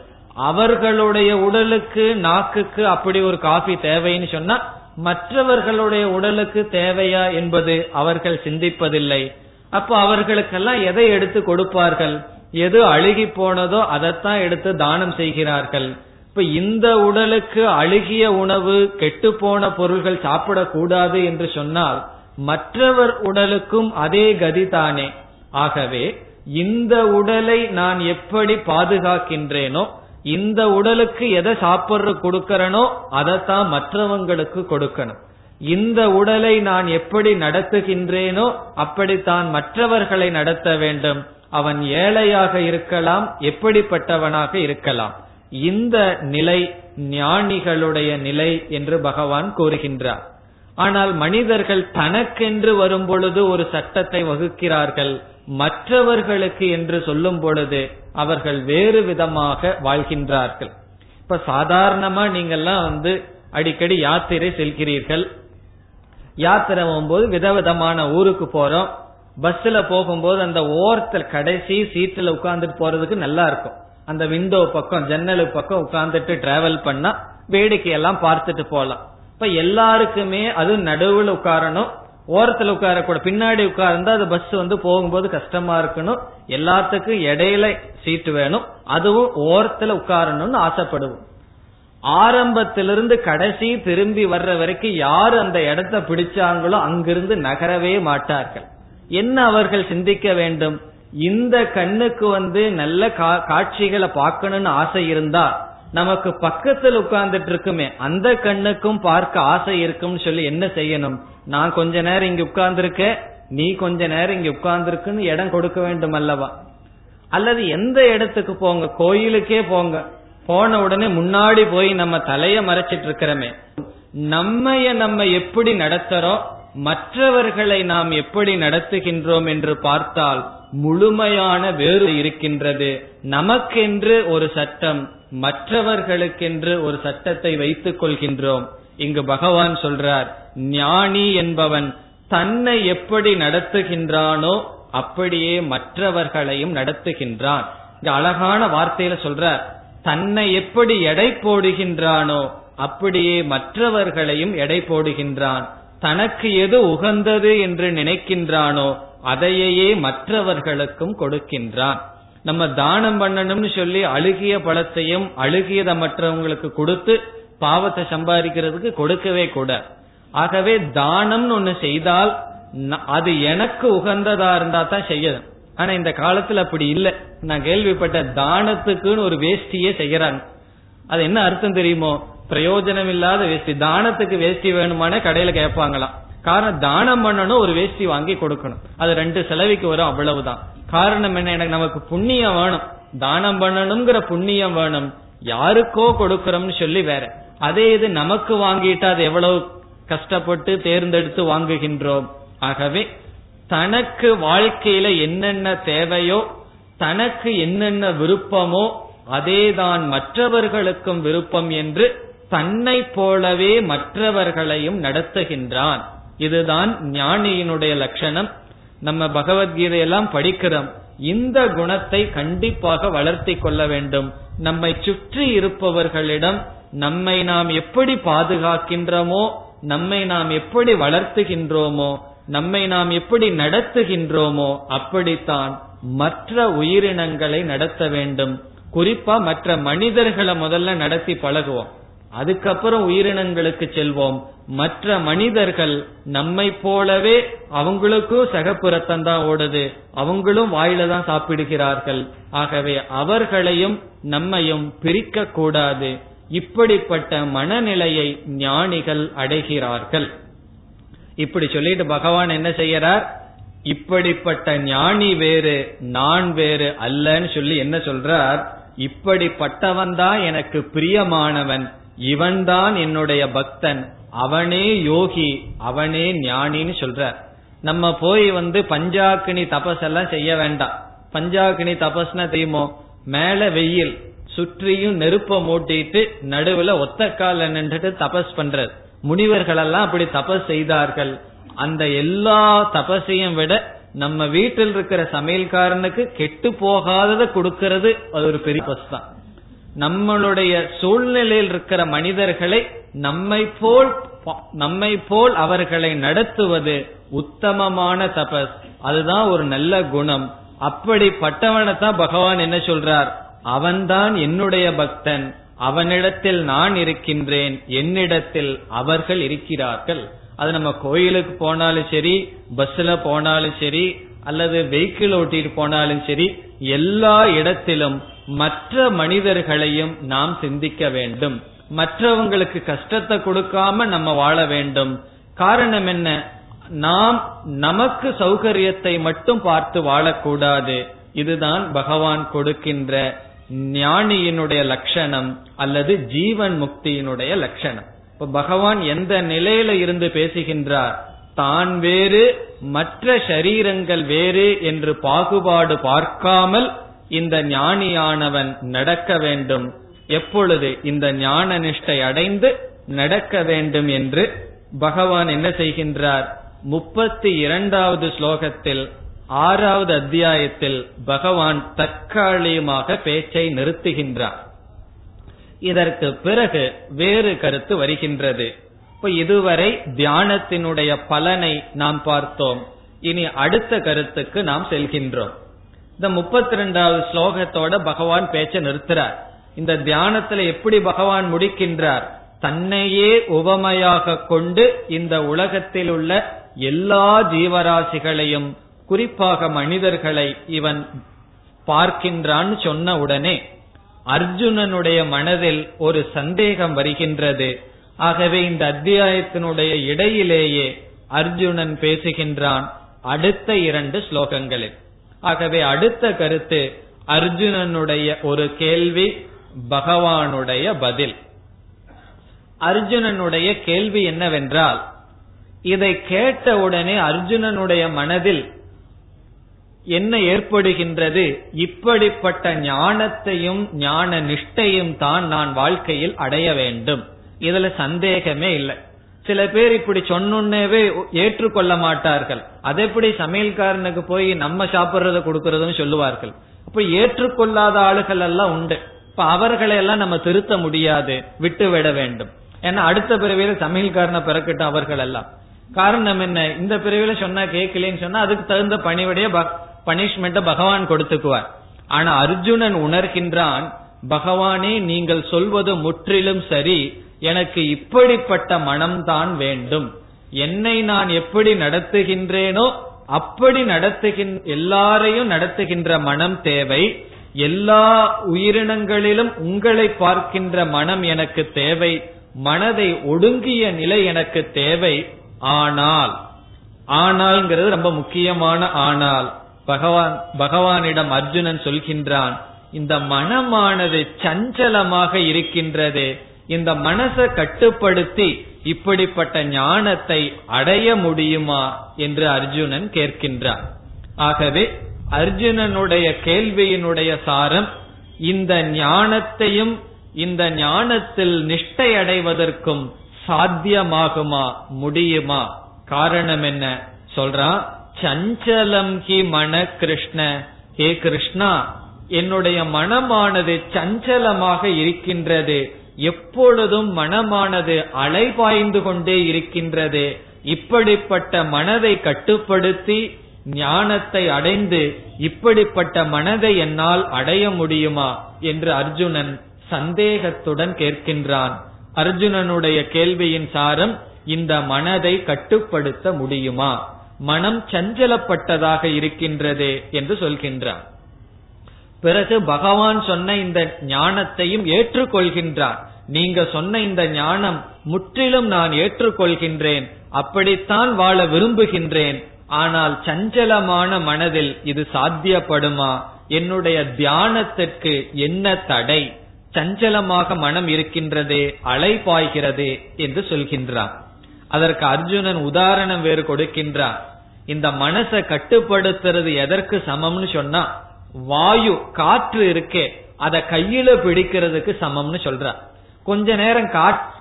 அவர்களுடைய உடலுக்கு நாக்குக்கு அப்படி ஒரு காஃபி தேவைன்னு சொன்னா மற்றவர்களுடைய உடலுக்கு தேவையா என்பது அவர்கள் சிந்திப்பதில்லை. அப்போ அவர்களுக்கெல்லாம் எதை எடுத்து கொடுப்பார்கள்? எது அழுகி போனதோ அதைத்தான் எடுத்து தானம் செய்கிறார்கள். இப்ப இந்த உடலுக்கு அழுகிய உணவு கெட்டு போன பொருள்கள் சாப்பிடக்கூடாது என்று சொன்னால் மற்றவர் உடலுக்கும் அதே கதி தானே. ஆகவே இந்த உடலை நான் எப்படி பாதுகாக்கின்றேனோ இந்த உடலுக்கு எதை சாப்பிட்ற கொடுக்கறனோ அதைத்தான் மற்றவங்களுக்கு கொடுக்கணும். இந்த உடலை நான் எப்படி நடத்துகின்றேனோ அப்படித்தான் மற்றவர்களை நடத்த வேண்டும். அவன் ஏழையாக இருக்கலாம் எப்படிப்பட்டவனாக இருக்கலாம். இந்த நிலை ஞானிகளுடைய நிலை என்று பகவான் கூறுகின்றார். ஆனால் மனிதர்கள் தனக்கென்று வரும் பொழுது ஒரு சட்டத்தை வகுக்கிறார்கள். மற்றவர்களுக்கு என்று சொல்லும் பொழுது அவர்கள் வேறு விதமாக வாழ்கின்றார்கள். இப்ப சாதாரணமா நீங்கெல்லாம் வந்து அடிக்கடி யாத்திரை செல்கிறீர்கள். யாத்திரை போகும்போது விதவிதமான ஊருக்கு போறோம். பஸ்ல போகும்போது அந்த ஓரத்தில் கடைசி சீட்ல உட்கார்ந்துட்டு போறதுக்கு நல்லா இருக்கும். அந்த விண்டோ பக்கம் ஜன்னலு பக்கம் உட்கார்ந்துட்டு டிராவல் பண்ணா வேடிக்கையெல்லாம் பார்த்துட்டு போகலாம் இப்ப எல்லாருக்குமே அது நடுவுல உட்காரணும். ஓரத்துல உட்காரக்கூட பின்னாடி உட்கார்ந்தா அது பஸ் வந்து போகும்போது கஷ்டமா இருக்கணும். எல்லாத்துக்கும் இடையில சீட்டு வேணும். அதுவும் ஓரத்துல உட்காரணும்னு ஆசைப்படுவோம். ஆரம்பத்திலிருந்து கடைசி திரும்பி வர்ற வரைக்கும் யார் அந்த இடத்த பிடிச்சாங்களோ அங்கிருந்து நகரவே மாட்டார்கள். என்ன அவர்கள் சிந்திக்க வேண்டும்? இந்த கண்ணுக்கு வந்து நல்ல காட்சிகளை பார்க்கணும்னு ஆசை இருந்தா நமக்கு பக்கத்தில் உட்கார்ந்துட்டு இருக்குமே அந்த கண்ணுக்கும் பார்க்க ஆசை இருக்கும்னு சொல்லி என்ன செய்யணும்? நான் கொஞ்ச நேரம் இங்க உட்கார்ந்துருக்க நீ கொஞ்ச நேரம் இங்க உட்கார்ந்துருக்குன்னு இடம் கொடுக்க வேண்டும் அல்லவா? அல்லது எந்த இடத்துக்கு போங்க கோயிலுக்கே போங்க போன உடனே முன்னாடி போய் நம்ம தலைய மறைச்சிட்டு இருக்கிறோமே நம்மைய நம்ம எப்படி நடத்துறோம்? மற்றவர்களை நாம் எப்படி நடத்துகின்றோம் என்று பார்த்தால் முழுமையான வேறு இருக்கின்றது. நமக்கென்று ஒரு சட்டம் மற்றவர்களுக்கென்று ஒரு சட்டத்தை வைத்துக் கொள்கின்றோம். இங்கு பகவான் சொல்றார் ஞானி என்பவன் தன்னை எப்படி நடத்துகின்றானோ அப்படியே மற்றவர்களையும் நடத்துகின்றான். இங்க அழகான வார்த்தையில சொல்றார் தன்னை எப்படி எடை போடுகின்றானோ அப்படியே மற்றவர்களையும் எடை போடுகின்றான். தனக்கு எது உகந்தது என்று நினைக்கின்றானோ அதையே மற்றவர்களுக்கும் கொடுக்கின்றான். நம்ம தானம் பண்ணணும்னு சொல்லி அழுகிய பழத்தையும் அழுகியதை மற்றவங்களுக்கு கொடுத்து பாவத்தை சம்பாதிக்கிறதுக்கு கொடுக்கவே கூட. ஆகவே தானம்னு ஒண்ணு செய்தால் அது எனக்கு உகந்ததா இருந்தா தான் செய்யணும். ஆனா இந்த காலத்துல அப்படி இல்லை. நான் கேள்விப்பட்ட தானத்துக்குன்னு ஒரு வேஷ்டியே செய்யறாங்க. அது என்ன அர்த்தம் தெரியுமோ? பிரயோஜனம் இல்லாத வேஷ்டி. தானத்துக்கு வேஷ்டி வேணுமான கடையில கேட்பாங்களாம் காரணம் தானம் பண்ணணும் ஒரு வேஷ்டி வாங்கி கொடுக்கணும். அது ரெண்டு செலவிக்கு வரும் அவ்வளவுதான். காரணம் என்ன? எனக்கு நமக்கு புண்ணியம் வேணும். தானம் பண்ணணுங்கிற புண்ணியம் வேணும். யாருக்கோ கொடுக்கறோம்னு சொல்லி வேற. அதே இது நமக்கு வாங்கிட்டா அது எவ்வளவு கஷ்டப்பட்டு தேர்ந்தெடுத்து வாங்குகின்றோம். ஆகவே தனக்கு வாழ்க்கையில என்னென்ன தேவையோ தனக்கு என்னென்ன விருப்பமோ அதேதான் மற்றவர்களுக்கும் விருப்பம் என்று தன்னை போலவே மற்றவர்களையும் நடத்துகின்றான். இதுதான் ஞானியினுடைய லட்சணம். நம்ம பகவத்கீதையெல்லாம் படிக்கிறோம். இந்த குணத்தை கண்டிப்பாக வளர்த்தி கொள்ள வேண்டும். நம்மை சுற்றி இருப்பவர்களிடம் நம்மை நாம் எப்படி பாதுகாக்கின்றோமோ நம்மை நாம் எப்படி வளர்த்துகின்றோமோ நம்மை நாம் எப்படி நடத்துகின்றோமோ அப்படித்தான் மற்ற உயிரினங்களை நடத்த வேண்டும். குறிப்பா மற்ற மனிதர்களை முதல்ல நடத்தி பழகுவோம். அதுக்கப்புறம் உயிரினங்களுக்கு செல்வோம். மற்ற மனிதர்கள் நம்மை போலவே அவங்களுக்கும் சகப்புறத்தம் தான் ஓடுது. அவங்களும் வாயில தான் சாப்பிடுகிறார்கள். ஆகவே அவர்களையும் நம்மையும் பிரிக்க கூடாது இப்படிப்பட்ட மனநிலையை ஞானிகள் அடைகிறார்கள். இப்படி சொல்லிட்டு பகவான் என்ன செய்யறார் இப்படிப்பட்ட ஞானி வேறு நான் வேறு அல்லன்னு சொல்லி என்ன சொல்றார்? இப்படிப்பட்டவன் தான் எனக்கு பிரியமானவன். இவன்தான் என்னுடைய பக்தன். அவனே யோகி அவனே ஞானின்னு சொல்ற. நம்ம போய் வந்து பஞ்சாக்கினி தபஸ் எல்லாம் செய்ய வேண்டாம். பஞ்சாக்கினி தபஸ்னா தெரியுமோ? மேல வெயில் சுற்றியும் நெருப்ப மூட்டிட்டு நடுவுல ஒத்த கால நின்றுட்டு தபஸ் பண்றது. முனிவர்கள் எல்லாம் அப்படி தபஸ் செய்தார்கள். அந்த எல்லா தபஸையும் விட நம்ம வீட்டில் இருக்கிற சமையல்காரனுக்கு கெட்டு போகாததை கொடுக்கறது அது ஒரு பெரிய பஸ் தான். நம்மளுடைய சூழ்நிலையில் இருக்கிற மனிதர்களை நம்மை போல் நம்மை போல் அவர்களை நடத்துவது உத்தமமான தபஸ். அதுதான் ஒரு நல்ல குணம். அப்படிப்பட்டவனை தான் பகவான் என்ன சொல்றார்? அவன்தான் என்னுடைய பக்தன். அவனிடத்தில் நான் இருக்கின்றேன். என்னிடத்தில் அவர்கள் இருக்கிறார்கள். அது நம்ம கோயிலுக்கு போனாலும் சரி பஸ்ல போனாலும் சரி அல்லது வெஹிக்கிள் ஓட்டிட்டு போனாலும் சரி எல்லா இடத்திலும் மற்ற மனிதர்களையும் நாம் சிந்திக்க வேண்டும். மற்றவங்களுக்கு கஷ்டத்தை கொடுக்காம நம்ம வாழ வேண்டும். காரணம் என்ன? நாம் நமக்கு சௌகரியத்தை மட்டும் பார்த்து வாழக்கூடாது. இதுதான் பகவான் கொடுக்கின்ற ஞானியினுடைய லட்சணம் அல்லது ஜீவன் முக்தியினுடைய லட்சணம். இப்ப பகவான் எந்த நிலையில இருந்து பேசுகின்றார்? தான் வேறு மற்ற சரீரங்கள் வேறு என்று பாகுபாடு பார்க்காமல் இந்த ஞானியானவன் நடக்க வேண்டும். எப்பொழுது இந்த ஞான நிஷ்டை அடைந்து நடக்க வேண்டும் என்று பகவான் என்ன செய்கின்றார்? முப்பத்தி இரண்டாவது ஸ்லோகத்தில் ஆறாவது அத்தியாயத்தில் பகவான் தற்காலிகமாக பேச்சை நிறுத்துகின்றார். இதற்கு பிறகு வேறு கருத்து வருகின்றது. இப்ப இதுவரை தியானத்தினுடைய பலனை நாம் பார்த்தோம். இனி அடுத்த கருத்துக்கு நாம் செல்கின்றோம். இந்த முப்பத்தி ரெண்டாவது ஸ்லோகத்தோட பகவான் பேச்ச நிறுத்துறார். இந்த தியானத்துல எப்படி பகவான் முடிக்கின்றார்? தன்னையே உவமையாக கொண்டு இந்த உலகத்தில் உள்ள எல்லா ஜீவராசிகளையும் குறிப்பாக மனிதர்களை இவன் பார்க்கின்றான் சொன்ன உடனே அர்ஜுனனுடைய மனதில் ஒரு சந்தேகம் வருகின்றது. ஆகவே இந்த அத்தியாயத்தினுடைய இடையிலேயே அர்ஜுனன் பேசுகின்றான். அடுத்த இரண்டு ஸ்லோகங்களில். ஆகவே அடுத்த கருத்து அர்ஜுனனுடைய ஒரு கேள்வி பகவானுடைய பதில். அர்ஜுனனுடைய கேள்வி என்னவென்றால் இதை கேட்டவுடனே அர்ஜுனனுடைய மனதில் என்ன ஏற்படுகின்றது? இப்படிப்பட்ட ஞானத்தையும் ஞான நிஷ்டையும் தான் நான் வாழ்க்கையில் அடைய வேண்டும். இதுல சந்தேகமே இல்லை. சில பேர் இப்படி சொன்னே ஏற்றுக்கொள்ள மாட்டார்கள். அதை எப்படி சமையல்காரனுக்கு போய் நம்ம சாப்பிடுறத கொடுக்கறதுன்னு சொல்லுவார்கள். அப்ப ஏற்றுக்கொள்ளாத ஆளுகள் எல்லாம் உண்டு. இப்ப அவர்களை எல்லாம் நம்ம திருத்த முடியாது விட்டு விட வேண்டும். ஏன்னா அடுத்த பிறவியில சமையல்காரனை பிறக்கட்டும் அவர்கள் எல்லாம். காரணம் என்ன? இந்த பிறவியில சொன்னா கேட்கலன்னு சொன்னா அதுக்கு தகுந்த பணிவுடைய பனிஷ்மெண்ட பகவான் கொடுத்துக்குவார். ஆனா அர்ஜுனன் உணர்கின்றான் பகவானே நீங்கள் சொல்வது முற்றிலும் சரி. எனக்கு இப்படிப்பட்ட மனம்தான் வேண்டும். என்னை நான் எப்படி நடத்துகின்றேனோ அப்படி நடத்துகின்ற எல்லாரையும் நடத்துகின்ற மனம் தேவை. எல்லா உயிரினங்களிலும் உங்களை பார்க்கின்ற மனம் எனக்கு தேவை. மனதை ஒடுங்கிய நிலை எனக்கு தேவை. ஆனால் ஆனால்ங்கிறது ரொம்ப முக்கியமான ஆனால். பகவான் பகவானிடம் அர்ஜுனன் சொல்கின்றான் இந்த மனமானது சஞ்சலமாக இருக்கின்றது இந்த மனசை கட்டுப்படுத்தி இப்படிப்பட்ட ஞானத்தை அடைய முடியுமா என்று அர்ஜுனன் கேட்கின்றான் ஆகவே அர்ஜுனனுடைய கேள்வியினுடைய சாரம் இந்த ஞானத்தையும் இந்த ஞானத்தில் நிஷ்டை அடைவதற்கும் சாத்தியமாகுமா முடியுமா? காரணம் என்ன? சொல்றான் சஞ்சலம் ஹி மன கிருஷ்ண. ஹே கிருஷ்ணா என்னுடைய மனமானது சஞ்சலமாக இருக்கின்றது. எப்பொழுதும் மனமானது அலைபாய்ந்து கொண்டே இருக்கின்றது. இப்படிப்பட்ட மனதை கட்டுப்படுத்தி ஞானத்தை அடைந்து இப்படிப்பட்ட மனதை என்னால் அடைய முடியுமா? என்று அர்ஜுனன் சந்தேகத்துடன் கேட்கின்றான். அர்ஜுனனுடைய கேள்வியின் சாரம் இந்த மனதை கட்டுப்படுத்த முடியுமா? மனம் சஞ்சலப்பட்டதாக இருக்கின்றது என்று சொல்கின்றான். பிறகு பகவான் சொன்ன இந்த ஞானத்தையும் ஏற்றுக்கொள்கின்றான். நீங்க சொன்ன இந்த ஞானம் முற்றிலும் நான் ஏற்றுக்கொள்கின்றேன் அப்படித்தான் வாழ விரும்புகின்றேன். ஆனால் சஞ்சலமான மனதில் இது சாத்தியப்படுமா? என்னுடைய தியானத்திற்கு என்ன தடை? சஞ்சலமாக மனம் இருக்கின்றதே அலைபாய்கிறது என்று சொல்கின்றார். அதற்கு அர்ஜுனன் உதாரணம் வேறு கொடுக்கின்றார். இந்த மனசை கட்டுப்படுத்துறது எதற்கு சமம்னு சொன்னா வாயு காற்று இருக்கே அதை கையில பிடிக்கிறதுக்கு சமம்னு சொல்ற கொஞ்ச நேரம்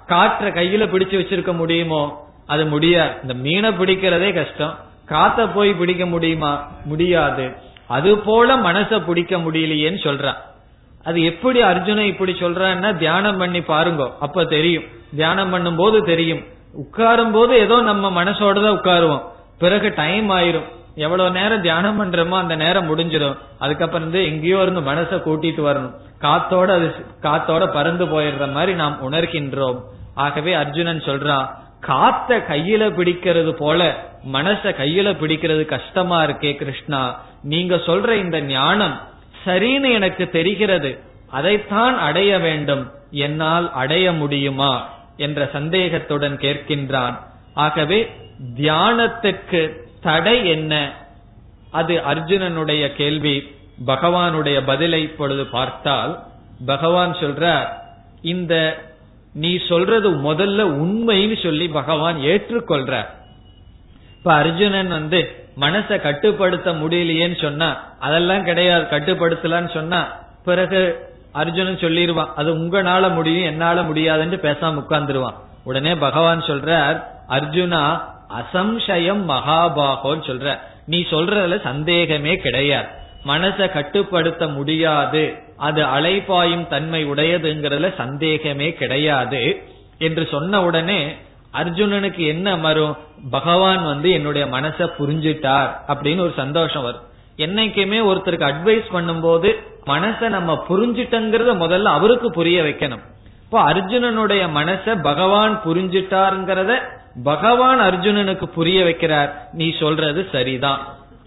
காற்ற கையில பிடிச்சு வச்சிருக்க முடியுமோ? அது முடியாது. இந்த மீனை பிடிக்கிறதே கஷ்டம். காத்த போய் பிடிக்க முடியுமா? முடியாது. அது போல மனச பிடிக்க முடியலையேன்னு சொல்றான். அது எப்படி அர்ஜுன இப்படி சொல்றான்னா தியானம் பண்ணி பாருங்க. அப்ப தெரியும். தியானம் பண்ணும் போது தெரியும். உட்காரும் போது ஏதோ நம்ம மனசோட தான் உட்காருவோம். பிறகு டைம் ஆயிரும். எவ்வளவு நேரம் தியானம் பண்றோமோ அந்த நேரம் முடிஞ்சிடும். அதுக்கப்புறம் இருந்து எங்கேயோ இருந்து மனசை கூட்டிட்டு வரணும். காத்தோட அது காத்தோட பறந்து போயிடுற மாதிரி நாம் உணர்கின்றோம். ஆகவே அர்ஜுனன் சொல்றான் காத்த கையில பிடிக்கிறது போல மனச கையில பிடிக்கிறது கஷ்டமா இருக்கே கிருஷ்ணா. நீங்க சொல்ற இந்த ஞானம் சரின்னு எனக்கு தெரிகிறது. அதைத்தான் அடைய வேண்டும். என்னால் அடைய முடியுமா? என்ற சந்தேகத்துடன் கேட்கின்றான். ஆகவே தியானத்துக்கு தடை என்ன? அது அர்ஜுனனுடைய கேள்வி பகவானுடைய பதிலை இப்பொழுது பார்த்தால் பகவான் சொல்ற இந்த நீ சொல்றது முதல்ல உண்மைன்னு சொல்லி பகவான் ஏற்றுக்கொள்றார். இப்ப அர்ஜுனன் வந்து மனசை கட்டுப்படுத்த முடியலையேன்னு சொன்னா அதெல்லாம் கிடையாது கட்டுப்படுத்தலான்னு சொன்னா பிறகு அர்ஜுனன் சொல்லிடுவான் அது உங்களால முடியும் என்னால முடியாதுன்னு பேசாம உட்கார்ந்துருவான். உடனே பகவான் சொல்றார் அர்ஜுனா அசம்சயம் மகாபாகோன்னு சொல்ற. நீ சொல்றதுல சந்தேகமே கிடையாது. மனசை கட்டுப்படுத்த முடியாது. அது அலைபாயும் தன்மை உடையதுங்கிறதுல சந்தேகமே கிடையாது. என்று சொன்ன உடனே அர்ஜுனனுக்கு என்ன வரும்? பகவான் வந்து என்னுடைய மனசை புரிஞ்சிட்டார் அப்படின்னு ஒரு சந்தோஷம் வரும். என்னைக்குமே ஒருத்தருக்கு அட்வைஸ் பண்ணும்போது மனசை நம்ம புரிஞ்சிட்டங்கிறத முதல்ல அவருக்கு புரிய வைக்கணும். இப்போ அர்ஜுனனுடைய மனசை பகவான் புரிஞ்சிட்டாருங்கிறத பகவான் அர்ஜுனனுக்கு புரிய வைக்கிறார் நீ சொல்றது சரிதான்.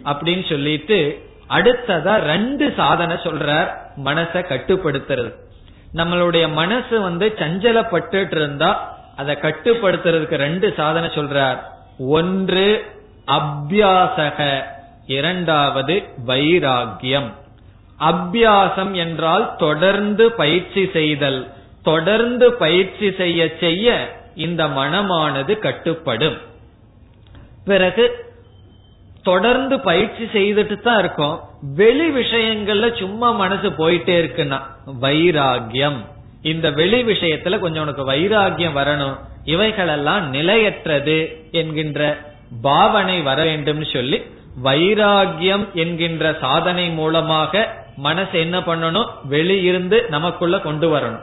அப்படின்னு சொல்லிட்டு அடுத்ததா ரெண்டு சாதனை சொல்றார் மனசை கட்டுப்படுத்துறது. நம்மளுடைய மனசு வந்து சஞ்சலப்பட்டு இருந்தா அதை கட்டுப்படுத்துறதுக்கு ரெண்டு சாதனை சொல்றார். ஒன்று அபியாசக. இரண்டாவது வைராகியம் அபியாசம் என்றால் தொடர்ந்து பயிற்சி செய்தல். தொடர்ந்து பயிற்சி செய்ய செய்ய இந்த மனமானது கட்டுப்படும். பிறகு தொடர்ந்து பயிற்சி செய்துட்டு தான் இருக்கோம். வெளி விஷயங்கள்ல சும்மா மனசு போயிட்டே இருக்குன்னா வைராகியம் இந்த வெளி விஷயத்துல கொஞ்சம் உனக்கு வைராகியம் வரணும். இவைகளெல்லாம் நிலையற்றது என்கின்ற பாவனை வர வேண்டும் சொல்லி வைராகியம் என்கின்ற சாதனை மூலமாக மனசு என்ன பண்ணணும்? வெளியிருந்து நமக்குள்ள கொண்டு வரணும்.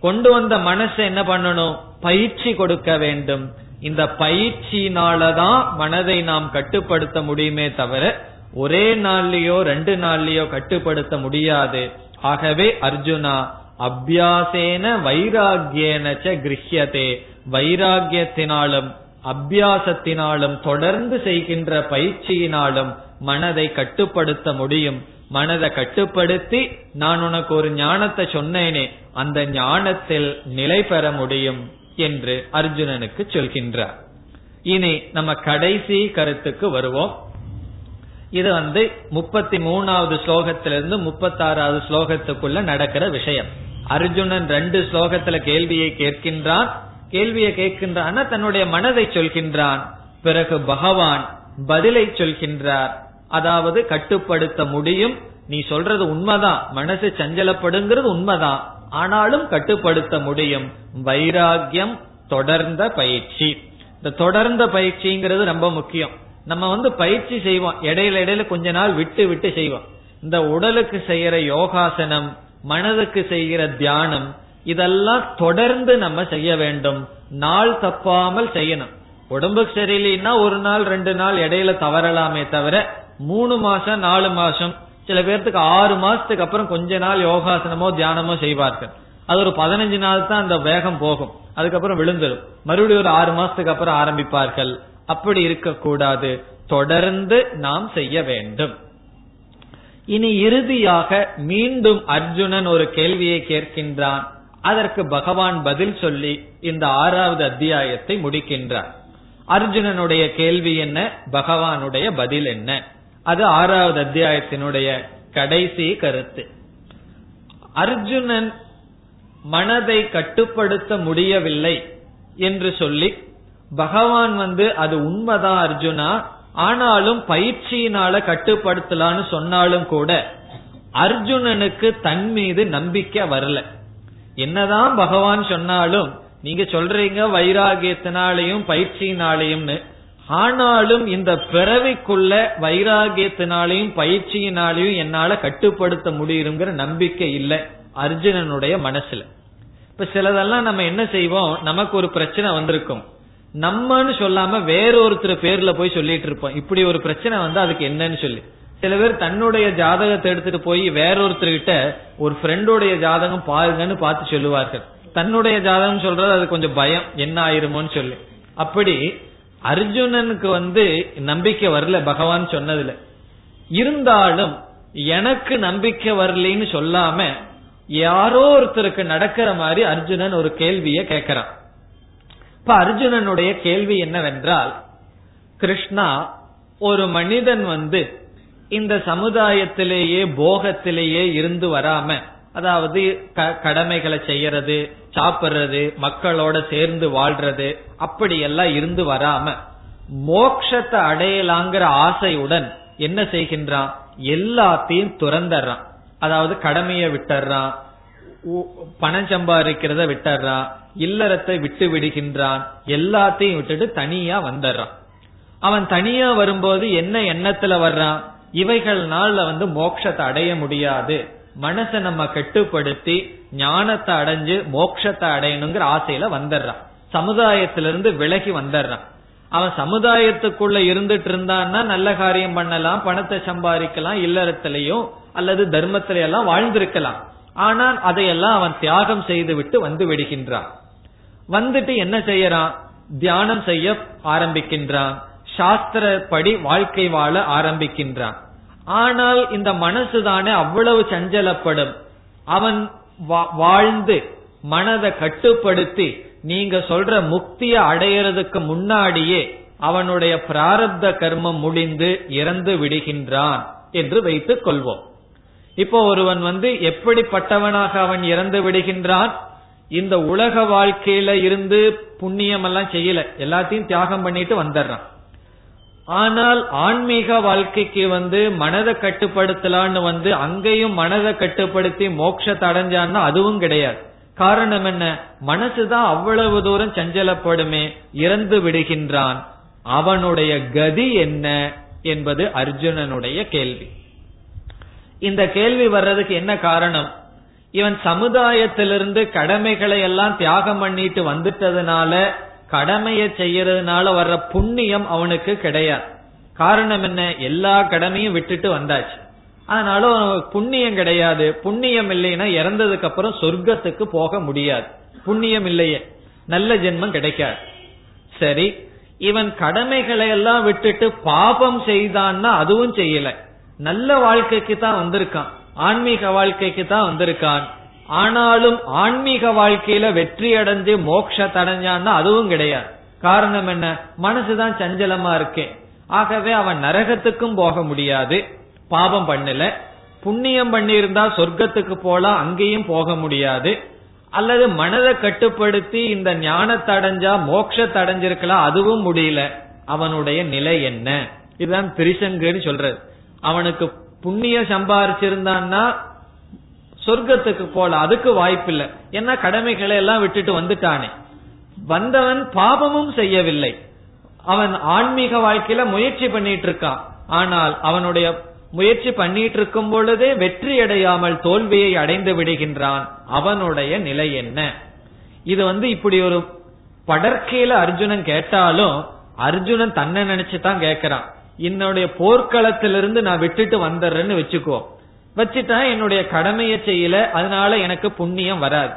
கொண்டு வந்த மனசை என்ன பண்ணணும்? பயிற்சி கொடுக்க வேண்டும். இந்த பயிற்சியினாலதான் மனதை நாம் கட்டுப்படுத்த முடியுமே தவிர ஒரே நாள்லயோ ரெண்டு நாள்லயோ கட்டுப்படுத்த முடியாது. ஆகவே அர்ஜுனா அபியாசேன வைராகியன கிரகியதே வைராகியத்தினாலும் அபியாசத்தினாலும் தொடர்ந்து செய்கின்ற பயிற்சியினாலும் மனதை கட்டுப்படுத்த முடியும். மனதை கட்டுப்படுத்தி நான் உனக்கு ஒரு ஞானத்தை சொன்னேனே அந்த ஞானத்தில் நிலை பெற முடியும் என்று அர்ஜுனனுக்கு சொல்கின்றார். இனி நம்ம கடைசி கருத்துக்கு வருவோம். இது வந்து முப்பத்தி மூணாவது ஸ்லோகத்திலிருந்து முப்பத்தாறாவது ஸ்லோகத்துக்குள்ள நடக்கிற விஷயம். அர்ஜுனன் ரெண்டு ஸ்லோகத்துல கேள்வியை கேட்கின்றான். கேள்வியை கேட்கின்றான் தன்னுடைய மனதை சொல்கின்றான். பிறகு பகவான் பதிலை சொல்கின்றார். அதாவது கட்டுப்படுத்த முடியும். நீ சொல்றது உண்மைதான். மனசு சஞ்சலப்படுங்கிறது உண்மைதான். ஆனாலும் கட்டுப்படுத்த முடியும். வைராகியம் தொடர்ந்த பயிற்சி. இந்த தொடர்ந்த பயிற்சிங்கிறது ரொம்ப முக்கியம். நம்ம வந்து பயிற்சி செய்வோம். இடையில இடையில கொஞ்ச நாள் விட்டு விட்டு செய்வோம். இந்த உடலுக்கு செய்யற யோகாசனம் மனதுக்கு செய்கிற தியானம் இதெல்லாம் தொடர்ந்து நம்ம செய்ய வேண்டும். நாள் தப்பாமல் செய்யணும். உடம்புக்கு சரியில்லைன்னா ஒரு நாள் ரெண்டு நாள் இடையில தவறலாமே தவிர மூணு மாசம் நாலு மாசம். சில பேர்த்துக்கு ஆறு மாசத்துக்கு அப்புறம் கொஞ்ச நாள் யோகாசனமோ தியானமோ செய்வார்கள். அது ஒரு பதினஞ்சு நாள் தான் அந்த வேகம் போகும். அதுக்கப்புறம் விழுந்துடும் மறுபடியும் ஒரு ஆறு மாசத்துக்கு அப்புறம் ஆரம்பிப்பார்கள். அப்படி இருக்கக்கூடாது. தொடர்ந்து நாம் செய்ய வேண்டும். இனி இறுதியாக மீண்டும் அர்ஜுனன் ஒரு கேள்வியை கேட்கின்றான். அதற்கு பகவான் பதில் சொல்லி இந்த ஆறாவது அத்தியாயத்தை முடிக்கின்றார். அர்ஜுனனுடைய கேள்வி என்ன? பகவானுடைய பதில் என்ன? அது ஆறாவது அத்தியாயத்தினுடைய கடைசி கருத்து. அர்ஜுனன் மனதை கட்டுப்படுத்த முடியவில்லை என்று சொல்லி பகவான் வந்து அது உண்மைதான் அர்ஜுனா? ஆனாலும் பயிற்சியினால கட்டுப்படுத்தலான்னு சொன்னாலும் கூட அர்ஜுனனுக்கு தன் மீது நம்பிக்கை வரல. என்னதான் பகவான் சொன்னாலும் நீங்க சொல்றீங்க வைராகியத்தினாலையும் பயிற்சியினாலையும்னு ஆனாலும் இந்த பிறவிக்குள்ள வைராகியத்தினாலையும் பயிற்சியினாலையும் என்னால கட்டுப்படுத்த முடியுங்கிற நம்பிக்கை இல்லை அர்ஜுனனுடைய மனசுல. இப்ப சிலதெல்லாம் நம்ம என்ன செய்வோம்? நமக்கு ஒரு பிரச்சனை வந்திருக்கும். நம்மன்னு சொல்லாம வேறொருத்தர் பேர்ல போய் சொல்லிட்டு இருப்போம். இப்படி ஒரு பிரச்சனை வந்து அதுக்கு என்னன்னு சொல்லி. சில பேர் தன்னுடைய ஜாதகத்தை எடுத்துட்டு போய் வேறொருத்தர்கிட்ட ஒரு ஃப்ரெண்டோடைய ஜாதகம் பாருங்கன்னு பார்த்து சொல்லுவார்கள். தன்னுடைய ஜாதகம் சொல்றது அது கொஞ்சம் பயம் என்ன ஆயிருமோன்னு சொல்லி. அப்படி அர்ஜுனனுக்கு வந்து நம்பிக்கை வரல பகவான் சொன்னதுல. இருந்தாலும் எனக்கு நம்பிக்கை வரலன்னு சொல்லாம யாரோ ஒருத்தருக்கு நடக்கிற மாதிரி அர்ஜுனன் ஒரு கேள்வியை கேட்கிறான். இப்ப அர்ஜுனனுடைய கேள்வி என்னவென்றால் கிருஷ்ணா ஒரு மனிதன் வந்து இந்த சமுதாயத்திலேயே போகத்திலேயே இருந்து வராம அதாவது கடமைகளை செய்யறது சாப்பிடுறது மக்களோட சேர்ந்து வாழ்றது அப்படியெல்லாம் இருந்து வராம மோக்ஷத்தை அடையலாங்கிற ஆசையுடன் என்ன செய்கின்றான்? எல்லாத்தையும் துறந்துடுறான். அதாவது கடமையை விட்டுறான் பணம் சம்பாதிக்கிறத விட்டுறான் இல்லறத்தை விட்டு விடுகின்றான். எல்லாத்தையும் விட்டுட்டு தனியா வந்துடுறான். அவன் தனியா வரும்போது என்ன எண்ணத்துல வர்றான்? இவைகள்னால வந்து மோட்சத்தை அடைய முடியாது. மனசை நம்ம கட்டுப்படுத்தி ஞானத்தை அடைஞ்சு மோட்சத்தை அடையணுங்கிற ஆசையில வந்துடுறான். சமுதாயத்திலிருந்து விலகி வந்துடுறான். அவன் சமுதாயத்துக்குள்ள இருந்துட்டு இருந்தான்னா நல்ல காரியம் பண்ணலாம் பணத்தை சம்பாதிக்கலாம் இல்லறத்திலையும் அல்லது தர்மத்திலையெல்லாம் வாழ்ந்திருக்கலாம். ஆனால் அதையெல்லாம் அவன் தியாகம் செய்து விட்டு வந்து விடுகின்றான். வந்துட்டு என்ன செய்யறான்? தியானம் செய்ய ஆரம்பிக்கின்றான். சாஸ்திரப்படி வாழ்க்கை வாழ ஆரம்பிக்கின்றான். ஆனால் இந்த மனசு தானே அவ்வளவு சஞ்சலப்படும். அவன் வாழ்ந்து மனதை கட்டுப்படுத்தி நீங்க சொல்ற முக்திய அடையறதுக்கு முன்னாடியே அவனுடைய பிராரப்த கர்மம் முடிந்து இறந்து விடுகின்றான் என்று வைத்துக் கொள்வோம். இப்போ ஒருவன் வந்து எப்படிப்பட்டவனாக அவன் இறந்து விடுகின்றான்? இந்த உலக வாழ்க்கையில இருந்து புண்ணியம் எல்லாம் செய்யல. எல்லாத்தையும் தியாகம் பண்ணிட்டு வந்துடுறான். ஆனால் ஆன்மீக வாழ்க்கைக்கு வந்து மனதை கட்டுப்படுத்தலான்னு வந்து அங்கேயும் மனதை கட்டுப்படுத்தி மோட்சத்தை அடைஞ்சான்னா அதுவும் கிடையாது. காரணம் என்ன? மனசுதான் அவ்வளவு தூரம் சஞ்சலப்படுமே இறந்து விடுகின்றான். அவனுடைய கதி என்ன என்பது அர்ஜுனனுடைய கேள்வி. இந்த கேள்வி வர்றதுக்கு என்ன காரணம்? இவன் சமுதாயத்திலிருந்து கடமைகளை எல்லாம் தியாகம் பண்ணிட்டு வந்துட்டதுனால கடமையை செய்யறதுனால வர்ற புண்ணியம் அவனுக்கு கிடையாது. காரணம் என்ன? எல்லா கடமையும் விட்டுட்டு வந்தாச்சு. அதனால புண்ணியம் கிடையாது. புண்ணியம் இல்லைன்னா இறந்ததுக்கு அப்புறம் சொர்க்கத்துக்கு போக முடியாது. புண்ணியம் இல்லையே. நல்ல ஜென்மம் கிடைக்காது. சரி இவன் கடமைகளை எல்லாம் விட்டுட்டு பாபம் செய்தான்னா அதுவும் செய்யல. நல்ல வாழ்க்கைக்கு தான் வந்திருக்கான். ஆன்மீக வாழ்க்கைக்கு தான் வந்திருக்கான். ஆனாலும் ஆன்மீக வாழ்க்கையில வெற்றி அடைஞ்சு மோட்ச தடைஞ்சான்னா அதுவும் கிடையாது. காரணம் என்ன? மனசுதான் சஞ்சலமா இருக்கேன் ஆகவே அவன் நரகத்துக்கும் போக முடியாது. பாபம் பண்ணல. புண்ணியம் பண்ணியிருந்தா சொர்க்கத்துக்கு போலாம் அங்கேயும் போக முடியாது. அல்லது மனதை கட்டுப்படுத்தி இந்த ஞானத்தை அடைஞ்சா மோட்சத்தை அடைஞ்சிருக்கலாம் அதுவும் முடியல. அவனுடைய நிலை என்ன? இதுதான் திரிசங்கன்னு சொல்றது. அவனுக்கு புண்ணியம் சம்பாரிச்சிருந்தான்னா சொர்க்கத்துக்கு போல அதுக்கு வாய்ப்பு இல்லை ஏன்னா கடமைகளை எல்லாம் விட்டுட்டு வந்துட்டானே. வந்தவன் பாபமும் செய்யவில்லை. அவன் ஆன்மீக வாழ்க்கையில முயற்சி பண்ணிட்டு இருக்கான் ஆனால் அவனுடைய முயற்சி பண்ணிட்டு இருக்கும் பொழுதே வெற்றி அடையாமல் தோல்வியை அடைந்து விடுகின்றான். அவனுடைய நிலை என்ன? இது வந்து இப்படி ஒரு படற்கையில அர்ஜுனன் கேட்டாலும் அர்ஜுனன் தன்னை நினைச்சு தான் கேட்கிறான். என்னுடைய போர்க்களத்திலிருந்து நான் விட்டுட்டு வந்துடுறேன்னு வச்சுக்குவோம் வச்சுட்டா என்னுடைய கடமையை செய்யல அதனால எனக்கு புண்ணியம் வராது.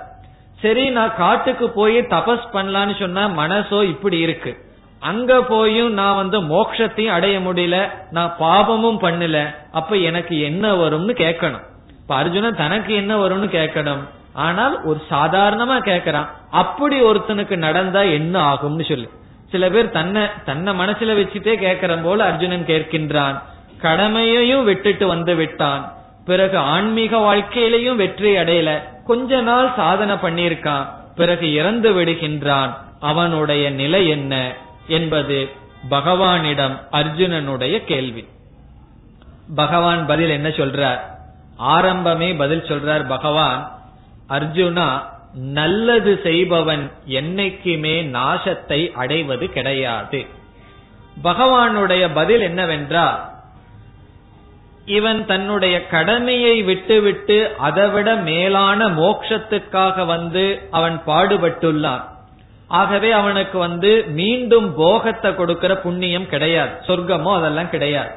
சரி நான் காட்டுக்கு போய் தபஸ் பண்ணலான்னு சொன்னா மனசோ இப்படி இருக்கு. அங்க போயும் நான் வந்து மோட்சத்தையும் அடைய முடியல நான் பாபமும் பண்ணல அப்ப எனக்கு என்ன வரும்னு கேட்கணும். இப்ப அர்ஜுனன் தனக்கு என்ன வரும்னு கேட்கணும். ஆனால் ஒரு சாதாரணமா கேட்கறான் அப்படி ஒருத்தனுக்கு நடந்தா என்ன ஆகும்னு சொல்லு. சில பேர் தன்னை தன்னை மனசுல வச்சுட்டே கேட்கற போல அர்ஜுனன் கேட்கின்றான். கடமையையும் விட்டுட்டு வந்து விட்டான். பிறகு ஆன்மீக வாழ்க்கையிலையும் வெற்றி அடையல. கொஞ்ச நாள் சாதனை பண்ணியிருக்கான். பிறகு இறந்து விடுகின்றான். அவனுடைய நிலை என்ன என்பது பகவானிடம் அர்ஜுனனுடைய கேள்வி. பகவான் பதில் என்ன சொல்றார்? ஆரம்பமே பதில் சொல்றார் பகவான் அர்ஜுனா நல்லது செய்பவன் என்னைக்குமே நாசத்தை அடைவது கிடையாது. பகவானுடைய பதில் என்னவென்றால் இவன் தன்னுடைய கடமையை விட்டுவிட்டு அதைவிட மேலான மோட்சத்துக்காக வந்து அவன் பாடுபட்டுள்ளான். ஆகவே அவனுக்கு வந்து மீண்டும் போகத்தை கொடுக்கிற புண்ணியம் கிடையாது. சொர்க்கமோ அதெல்லாம் கிடையாது.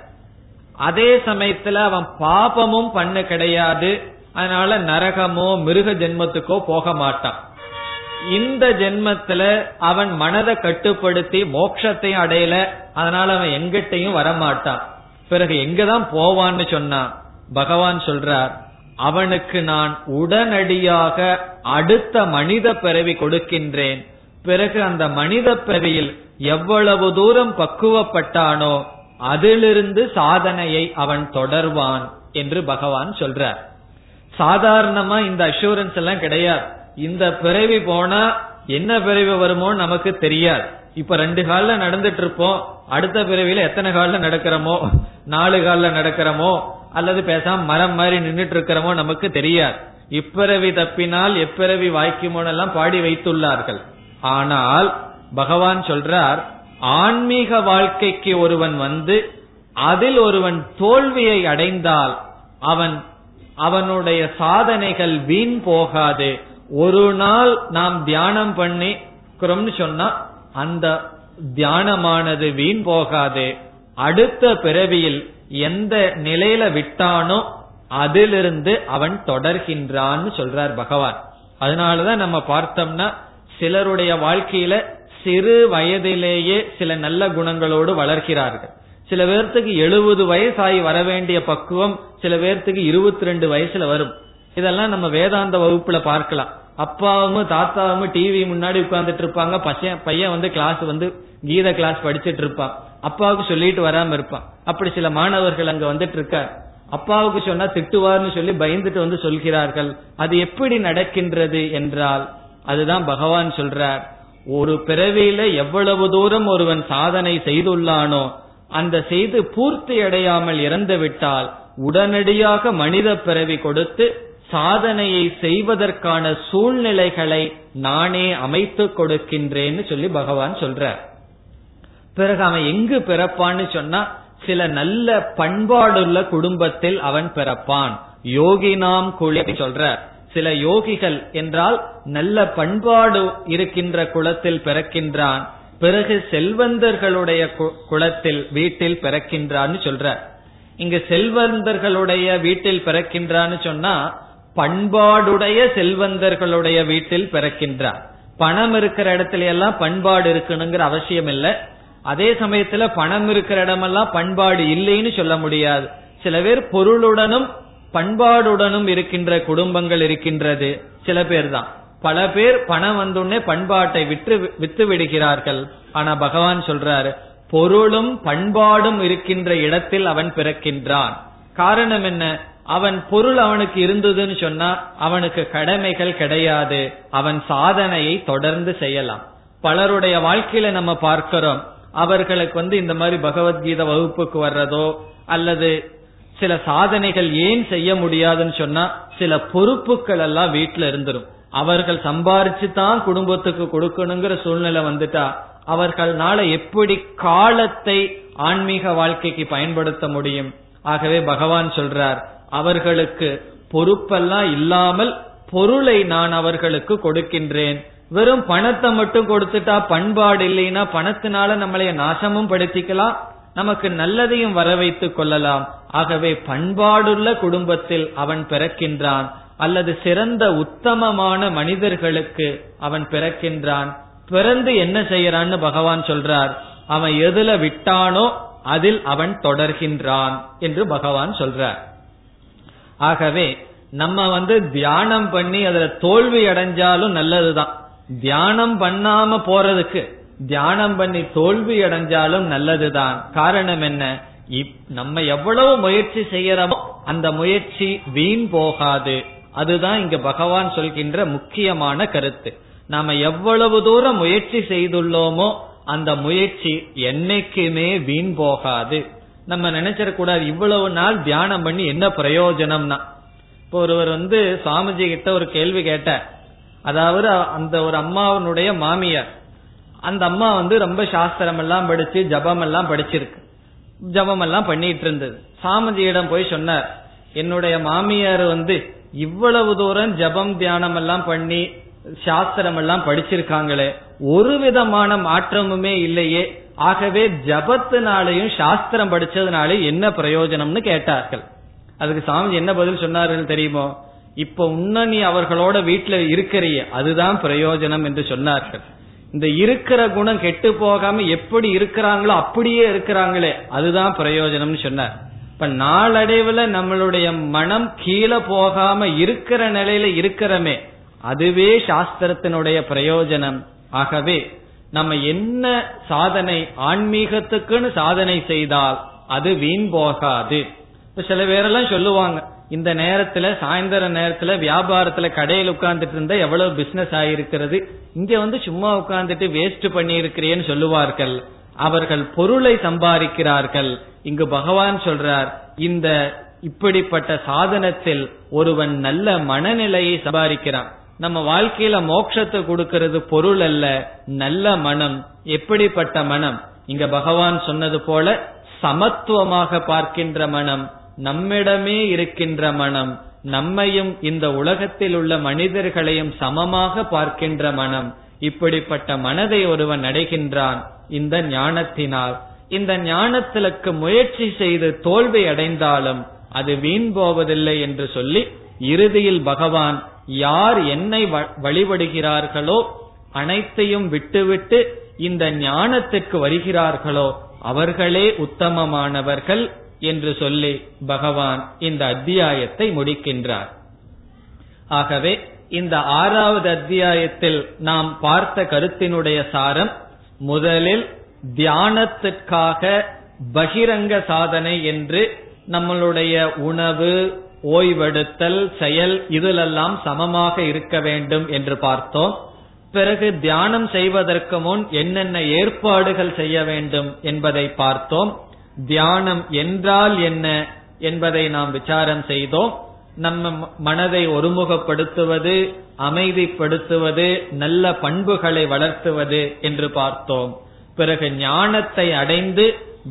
அதே சமயத்துல அவன் பாபமும் பண்ண கிடையாது. அதனால நரகமோ மிருக ஜென்மத்துக்கோ போக மாட்டான். இந்த ஜென்மத்துல அவன் மனதை கட்டுப்படுத்தி மோட்சத்தையும் அடையல. அதனால அவன் எங்கிட்டையும் வரமாட்டான். பிறகு எங்கதான் போவான்னு சொன்னா பகவான் சொல்றார் அவனுக்கு நான் உடனடியாக அடுத்த மனித பிறவி கொடுக்கின்றேன். பிறகு அந்த மனித பிறவியில் எவ்வளவு தூரம் பக்குவப்பட்டானோ அதிலிருந்து சாதனையை அவன் தொடர்வான் என்று பகவான் சொல்றார். சாதாரணமா இந்த அஷூரன்ஸ் எல்லாம் கிடையாது. இந்த பிறவி போனா என்ன பிறவி வருமோ நமக்கு தெரியாது. இப்ப ரெண்டு கால்ல நடந்துட்டு இருப்போம் அடுத்த பிறவியில எத்தனை கால்ல நடக்கிறோமோ? நாலு கால்ல நடக்கிறோமோ? அல்லது பேசாம மரம் மாதிரி நின்றுட்டு இருக்கிறோமோ நமக்கு தெரியாது. இப்பிறவி தப்பினால் எப்பிறவி வாய்க்குமோனெல்லாம் பாடி வைத்துள்ளார்கள். ஆனால் பகவான் சொல்றார் ஆன்மீக வாழ்க்கைக்கு ஒருவன் வந்து அதில் ஒருவன் தோல்வியை அடைந்தால் அவன் அவனுடைய சாதனைகள் வீண் போகாது. ஒரு நாள் நாம் தியானம் பண்ணிக்கிறோம்னு சொன்னா அந்த தியானமானது வீண் போகாது. அடுத்த பிறவியில் எந்த நிலையில விட்டானோ அதிலிருந்து அவன் தொடர்கின்றான்னு சொல்றார் பகவான். அதனாலதான் நம்ம பார்த்தோம்னா சிலருடைய வாழ்க்கையில சிறு வயதிலேயே சில நல்ல குணங்களோடு வளர்கிறார்கள். சில பேர்த்துக்கு எழுபது வயசாகி வர வேண்டிய பக்குவம் சில பேர்த்துக்கு இருபத்தி ரெண்டு வயசுல வரும். இதெல்லாம் நம்ம வேதாந்த வகுப்புல பார்க்கலாம். அப்பாவும் தாத்தாவும் டிவி முன்னாடி உட்கார்ந்துட்டு இருப்பாங்க. பையன் பையன் வந்து கிளாஸ் வந்து கீத கிளாஸ் படிச்சிட்டு இருப்பான். அப்பாவுக்கு சொல்லிட்டு வராம இருப்பான். அப்படி சில மாணவர்கள் அங்க வந்துட்டு இருக்கார். அப்பாவுக்கு சொன்னா திட்டுவார்னு சொல்லி பயந்துட்டு வந்து சொல்கிறார்கள். அது எப்படி நடக்கின்றது என்றால் அதுதான் பகவான் சொல்றார். ஒரு பிறவியில எவ்வளவு தூரம் ஒருவன் சாதனை செய்துள்ளானோ அந்த செய்து பூர்த்தி அடையாமல் இறந்து விட்டால் உடனடியாக மனித பிறவி கொடுத்து சாதனையை செய்வதற்கான சூழ்நிலைகளை நானே அமைத்து கொடுக்கின்றேன்னு சொல்லி பகவான் சொல்றார். பிறகு அவன் எங்கு பிறப்பான்னு சொன்னா சில நல்ல பண்பாடுள்ள குடும்பத்தில் அவன் பிறப்பான். யோகி நாம் குழி சொல்ற சில யோகிகள் என்றால் நல்ல பண்பாடு இருக்கின்ற குலத்தில் பிறக்கின்றான். பிறகு செல்வந்தர்களுடைய குலத்தில் வீட்டில் பிறக்கின்றான்னு சொல்ற இங்க செல்வந்தர்களுடைய வீட்டில் பிறக்கின்றான்னு சொன்னா பண்பாடுடைய செல்வந்தர்களுடைய வீட்டில் பிறக்கின்றான் பணம் இருக்கிற இடத்துல எல்லாம் பண்பாடு இருக்கணுங்கிற அவசியம் இல்லை. அதே சமயத்துல பணம் இருக்கிற இடமெல்லாம் பண்பாடு இல்லைன்னு சொல்ல முடியாது. சில பேர் பொருளுடனும் பண்பாடுடனும் இருக்கின்ற குடும்பங்கள் இருக்கின்றது. சில பேர் தான் பல பேர் பணம் வந்தோடனே பண்பாட்டை விற்று வித்து விடுகிறார்கள். ஆனா பகவான் சொல்றாரு பொருளும் பண்பாடும் இருக்கின்ற இடத்தில் அவன் பிறக்கின்றான். காரணம் என்ன? அவன் பொருள் அவனுக்கு இருந்ததுன்னு சொன்னா அவனுக்கு கடமைகள் கிடையாது. அவன் சாதனையை தொடர்ந்து செய்யலாம். பலருடைய வாழ்க்கையில நம்ம பார்க்கிறோம். அவர்களுக்கு வந்து இந்த மாதிரி பகவத்கீதை வகுப்புக்கு வர்றதோ அல்லது சில சாதனைகள் ஏன் செய்ய முடியாதுன்னு சொன்னா சில பொறுப்புகள் எல்லாம் வீட்டுல இருந்துரும். அவர்கள் சம்பாரிச்சு தான் குடும்பத்துக்கு கொடுக்கணுங்கிற சூழ்நிலை வந்துட்டா அவர்களால எப்படி காலத்தை ஆன்மீக வாழ்க்கைக்கு பயன்படுத்த முடியும்? ஆகவே பகவான் சொல்றார் அவர்களுக்கு பொறுப்பெல்லாம் இல்லாமல் பொருளை நான் அவர்களுக்கு கொடுக்கின்றேன். வெறும் பணத்தை மட்டும் கொடுத்துட்டா பண்பாடு இல்லைன்னா பணத்தினால நம்மளைய நாசமும் படுத்திக்கலாம். நமக்கு நல்லதையும் வர வைத்துக் கொள்ளலாம். ஆகவே பண்பாடுள்ள குடும்பத்தில் அவன் பிறக்கின்றான். அல்லது சிறந்த உத்தமமான மனிதர்களுக்கு அவன் பிறக்கின்றான். பிறந்து என்ன செய்யறான்னு பகவான் சொல்றார். அவன் எதுல விட்டானோ அதில் அவன் தொடர்கின்றான் என்று பகவான் சொல்றார். ஆகவே நம்ம வந்து தியானம் பண்ணி அதுல தோல்வி அடைஞ்சாலும் நல்லதுதான். தியானம் பண்ணாம போறதுக்கு தியானம் பண்ணி தோல்வி அடைஞ்சாலும் நல்லதுதான். காரணம் என்ன? நம்ம எவ்வளவு முயற்சி செய்யறோமோ அந்த முயற்சி வீண் போகாது. அதுதான் இங்க பகவான் சொல்கின்ற முக்கியமான கருத்து. நாம எவ்வளவு தூரம் முயற்சி செய்துள்ளோமோ அந்த முயற்சி என்னைக்குமே வீண் போகாது. நம்ம நினைச்சிடக்கூடாது இவ்வளவு நாள் தியானம் பண்ணி என்ன பிரயோஜனம்னா? இப்போ ஒருவர் வந்து சுவாமிஜி கிட்ட ஒரு கேள்வி கேட்ட அதாவது அந்த ஒரு அம்மாவனுடைய மாமியார். அந்த அம்மா வந்து ரொம்ப சாஸ்திரம் எல்லாம் படிச்சு ஜபம் எல்லாம் படிச்சிருக்கு. ஜபம் எல்லாம் பண்ணிட்டு இருந்தது. சாமிஜியிடம் போய் சொன்னார் என்னுடைய மாமியார் வந்து இவ்வளவு தூரம் ஜபம் தியானம் எல்லாம் பண்ணி சாஸ்திரம் எல்லாம் படிச்சிருக்காங்களே. ஒரு விதமான மாற்றமுமே இல்லையே. ஆகவே ஜபத்தினாலையும் சாஸ்திரம் படிச்சதுனாலே என்ன பிரயோஜனம்னு கேட்டார்கள். அதுக்கு சாமி என்ன பதில் சொன்னார்கள் தெரியுமோ? இப்ப உன்ன நீ அவர்களோட வீட்டுல இருக்கிறிய அதுதான் பிரயோஜனம் என்று சொன்னார்கள். இந்த இருக்கிற குணம் கெட்டு போகாம எப்படி இருக்கிறாங்களோ அப்படியே இருக்கிறாங்களே அதுதான் பிரயோஜனம்னு சொன்னார். இப்ப நாளடைவுல நம்மளுடைய மனம் கீழே போகாம இருக்கிற நிலையில இருக்கிறமே அதுவே சாஸ்திரத்தினுடைய பிரயோஜனம். ஆகவே நம்ம என்ன சாதனை ஆன்மீகத்துக்குன்னு சாதனை செய்தால் அது வீண் போகாது. இப்ப சில பேரெல்லாம் சொல்லுவாங்க இந்த நேரத்துல சாயந்தர நேரத்துல வியாபாரத்துல கடையில் உட்கார்ந்துட்டு இருந்தா எவ்வளவு பிசினஸ் ஆயிருக்கிறது? இங்க வந்து சும்மா உட்கார்ந்துட்டு வேஸ்ட் பண்ணி இருக்கிறேன்னு சொல்லுவார்கள். அவர்கள் பொருளை சம்பாதிக்கிறார்கள். இங்கு பகவான் சொல்றார் இந்த இப்படிப்பட்ட சாதனத்தில் ஒருவன் நல்ல மனநிலையை சம்பாதிக்கிறான். நம்ம வாழ்க்கையில மோட்சத்தை கொடுக்கிறது பொருள் அல்ல நல்ல மனம். எப்படிப்பட்ட மனம்? இங்க பகவான் சொன்னது போல சமத்துவமாக பார்க்கின்ற மனம் நம்மிடமே இருக்கின்ற மனம் நம்மையும் இந்த உலகத்தில் உள்ள மனிதர்களையும் சமமாக பார்க்கின்ற மனம். இப்படிப்பட்ட மனதை ஒருவன் அடைகின்றான் இந்த ஞானத்தினால். இந்த ஞானத்திற்கு முயற்சி செய்து தோல்வி அடைந்தாலும் அது வீண் போவதில்லை என்று சொல்லி இறுதியில் பகவான் யார் என்னை வழிபடுகிறார்களோ அனைத்தையும் விட்டுவிட்டு இந்த ஞானத்திற்கு வருகிறார்களோ அவர்களே உத்தமமானவர்கள் என்று சொல்லி பகவான் இந்த அத்தியாயத்தை முடிக்கின்றார். ஆகவே இந்த ஆறாவது அத்தியாயத்தில் நாம் பார்த்த கருத்தினுடைய சாரம் முதலில் தியானத்துக்காக பகிரங்க சாதனை என்று நம்மளுடைய உணவு ஓய்வெடுத்தல் செயல் இதிலெல்லாம் சமமாக இருக்க வேண்டும் என்று பார்த்தோம். பிறகு தியானம் செய்வதற்கு முன் என்னென்ன ஏற்பாடுகள் செய்ய வேண்டும் என்பதை பார்த்தோம். தியானம் என்றால் என்ன என்பதை நாம் விசாரம் செய்தோம். நம்ம மனதை ஒருமுகப்படுத்துவது அமைதிப்படுத்துவது நல்ல பண்புகளை வளர்த்துவது என்று பார்த்தோம். பிறகு ஞானத்தை அடைந்து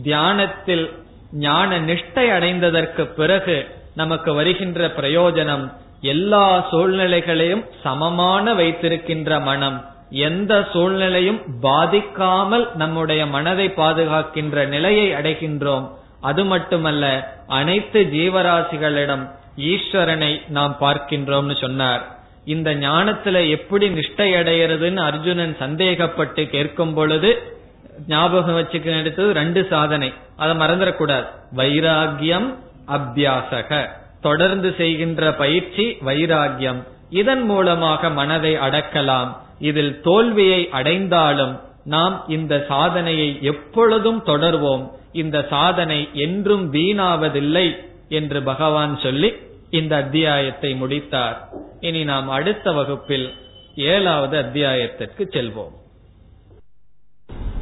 தியானத்தில் ஞான நிஷ்டை அடைந்ததற்கு பிறகு நமக்கு வருகின்ற பிரயோஜனம் எல்லா சூழ்நிலைகளையும் சமமான வைத்திருக்கின்ற மனம். எந்த சூழ்நிலையும் பாதிக்காமல் நம்முடைய மனதை பாதுகாக்கின்ற நிலையை அடைகின்றோம். அது மட்டுமல்ல அனைத்து ஜீவராசிகளிடம் ஈஸ்வரனை நாம் பார்க்கின்றோம்னு சொன்னார். இந்த ஞானத்துல எப்படி நிஷ்டை அடைகிறதுன்னு அர்ஜுனன் சந்தேகப்பட்டு கேட்கும் பொழுது ஞாபகம் வச்சுக்க எடுத்தது ரெண்டு சாதனை. அதை மறந்துடக்கூடாது. வைராகியம் அபியாசக தொடர்ந்து செய்கின்ற பயிற்சி வைராகியம் இதன் மூலமாக மனதை அடக்கலாம். இதில் தோல்வியை அடைந்தாலும் நாம் இந்த சாதனையை எப்பொழுதும் தொடர்வோம். இந்த சாதனை என்றும் வீணாவதில்லை என்று பகவான் சொல்லி இந்த அத்தியாயத்தை முடித்தார். இனி நாம் அடுத்த வகுப்பில் ஏழாவது அத்தியாயத்திற்கு செல்வோம்.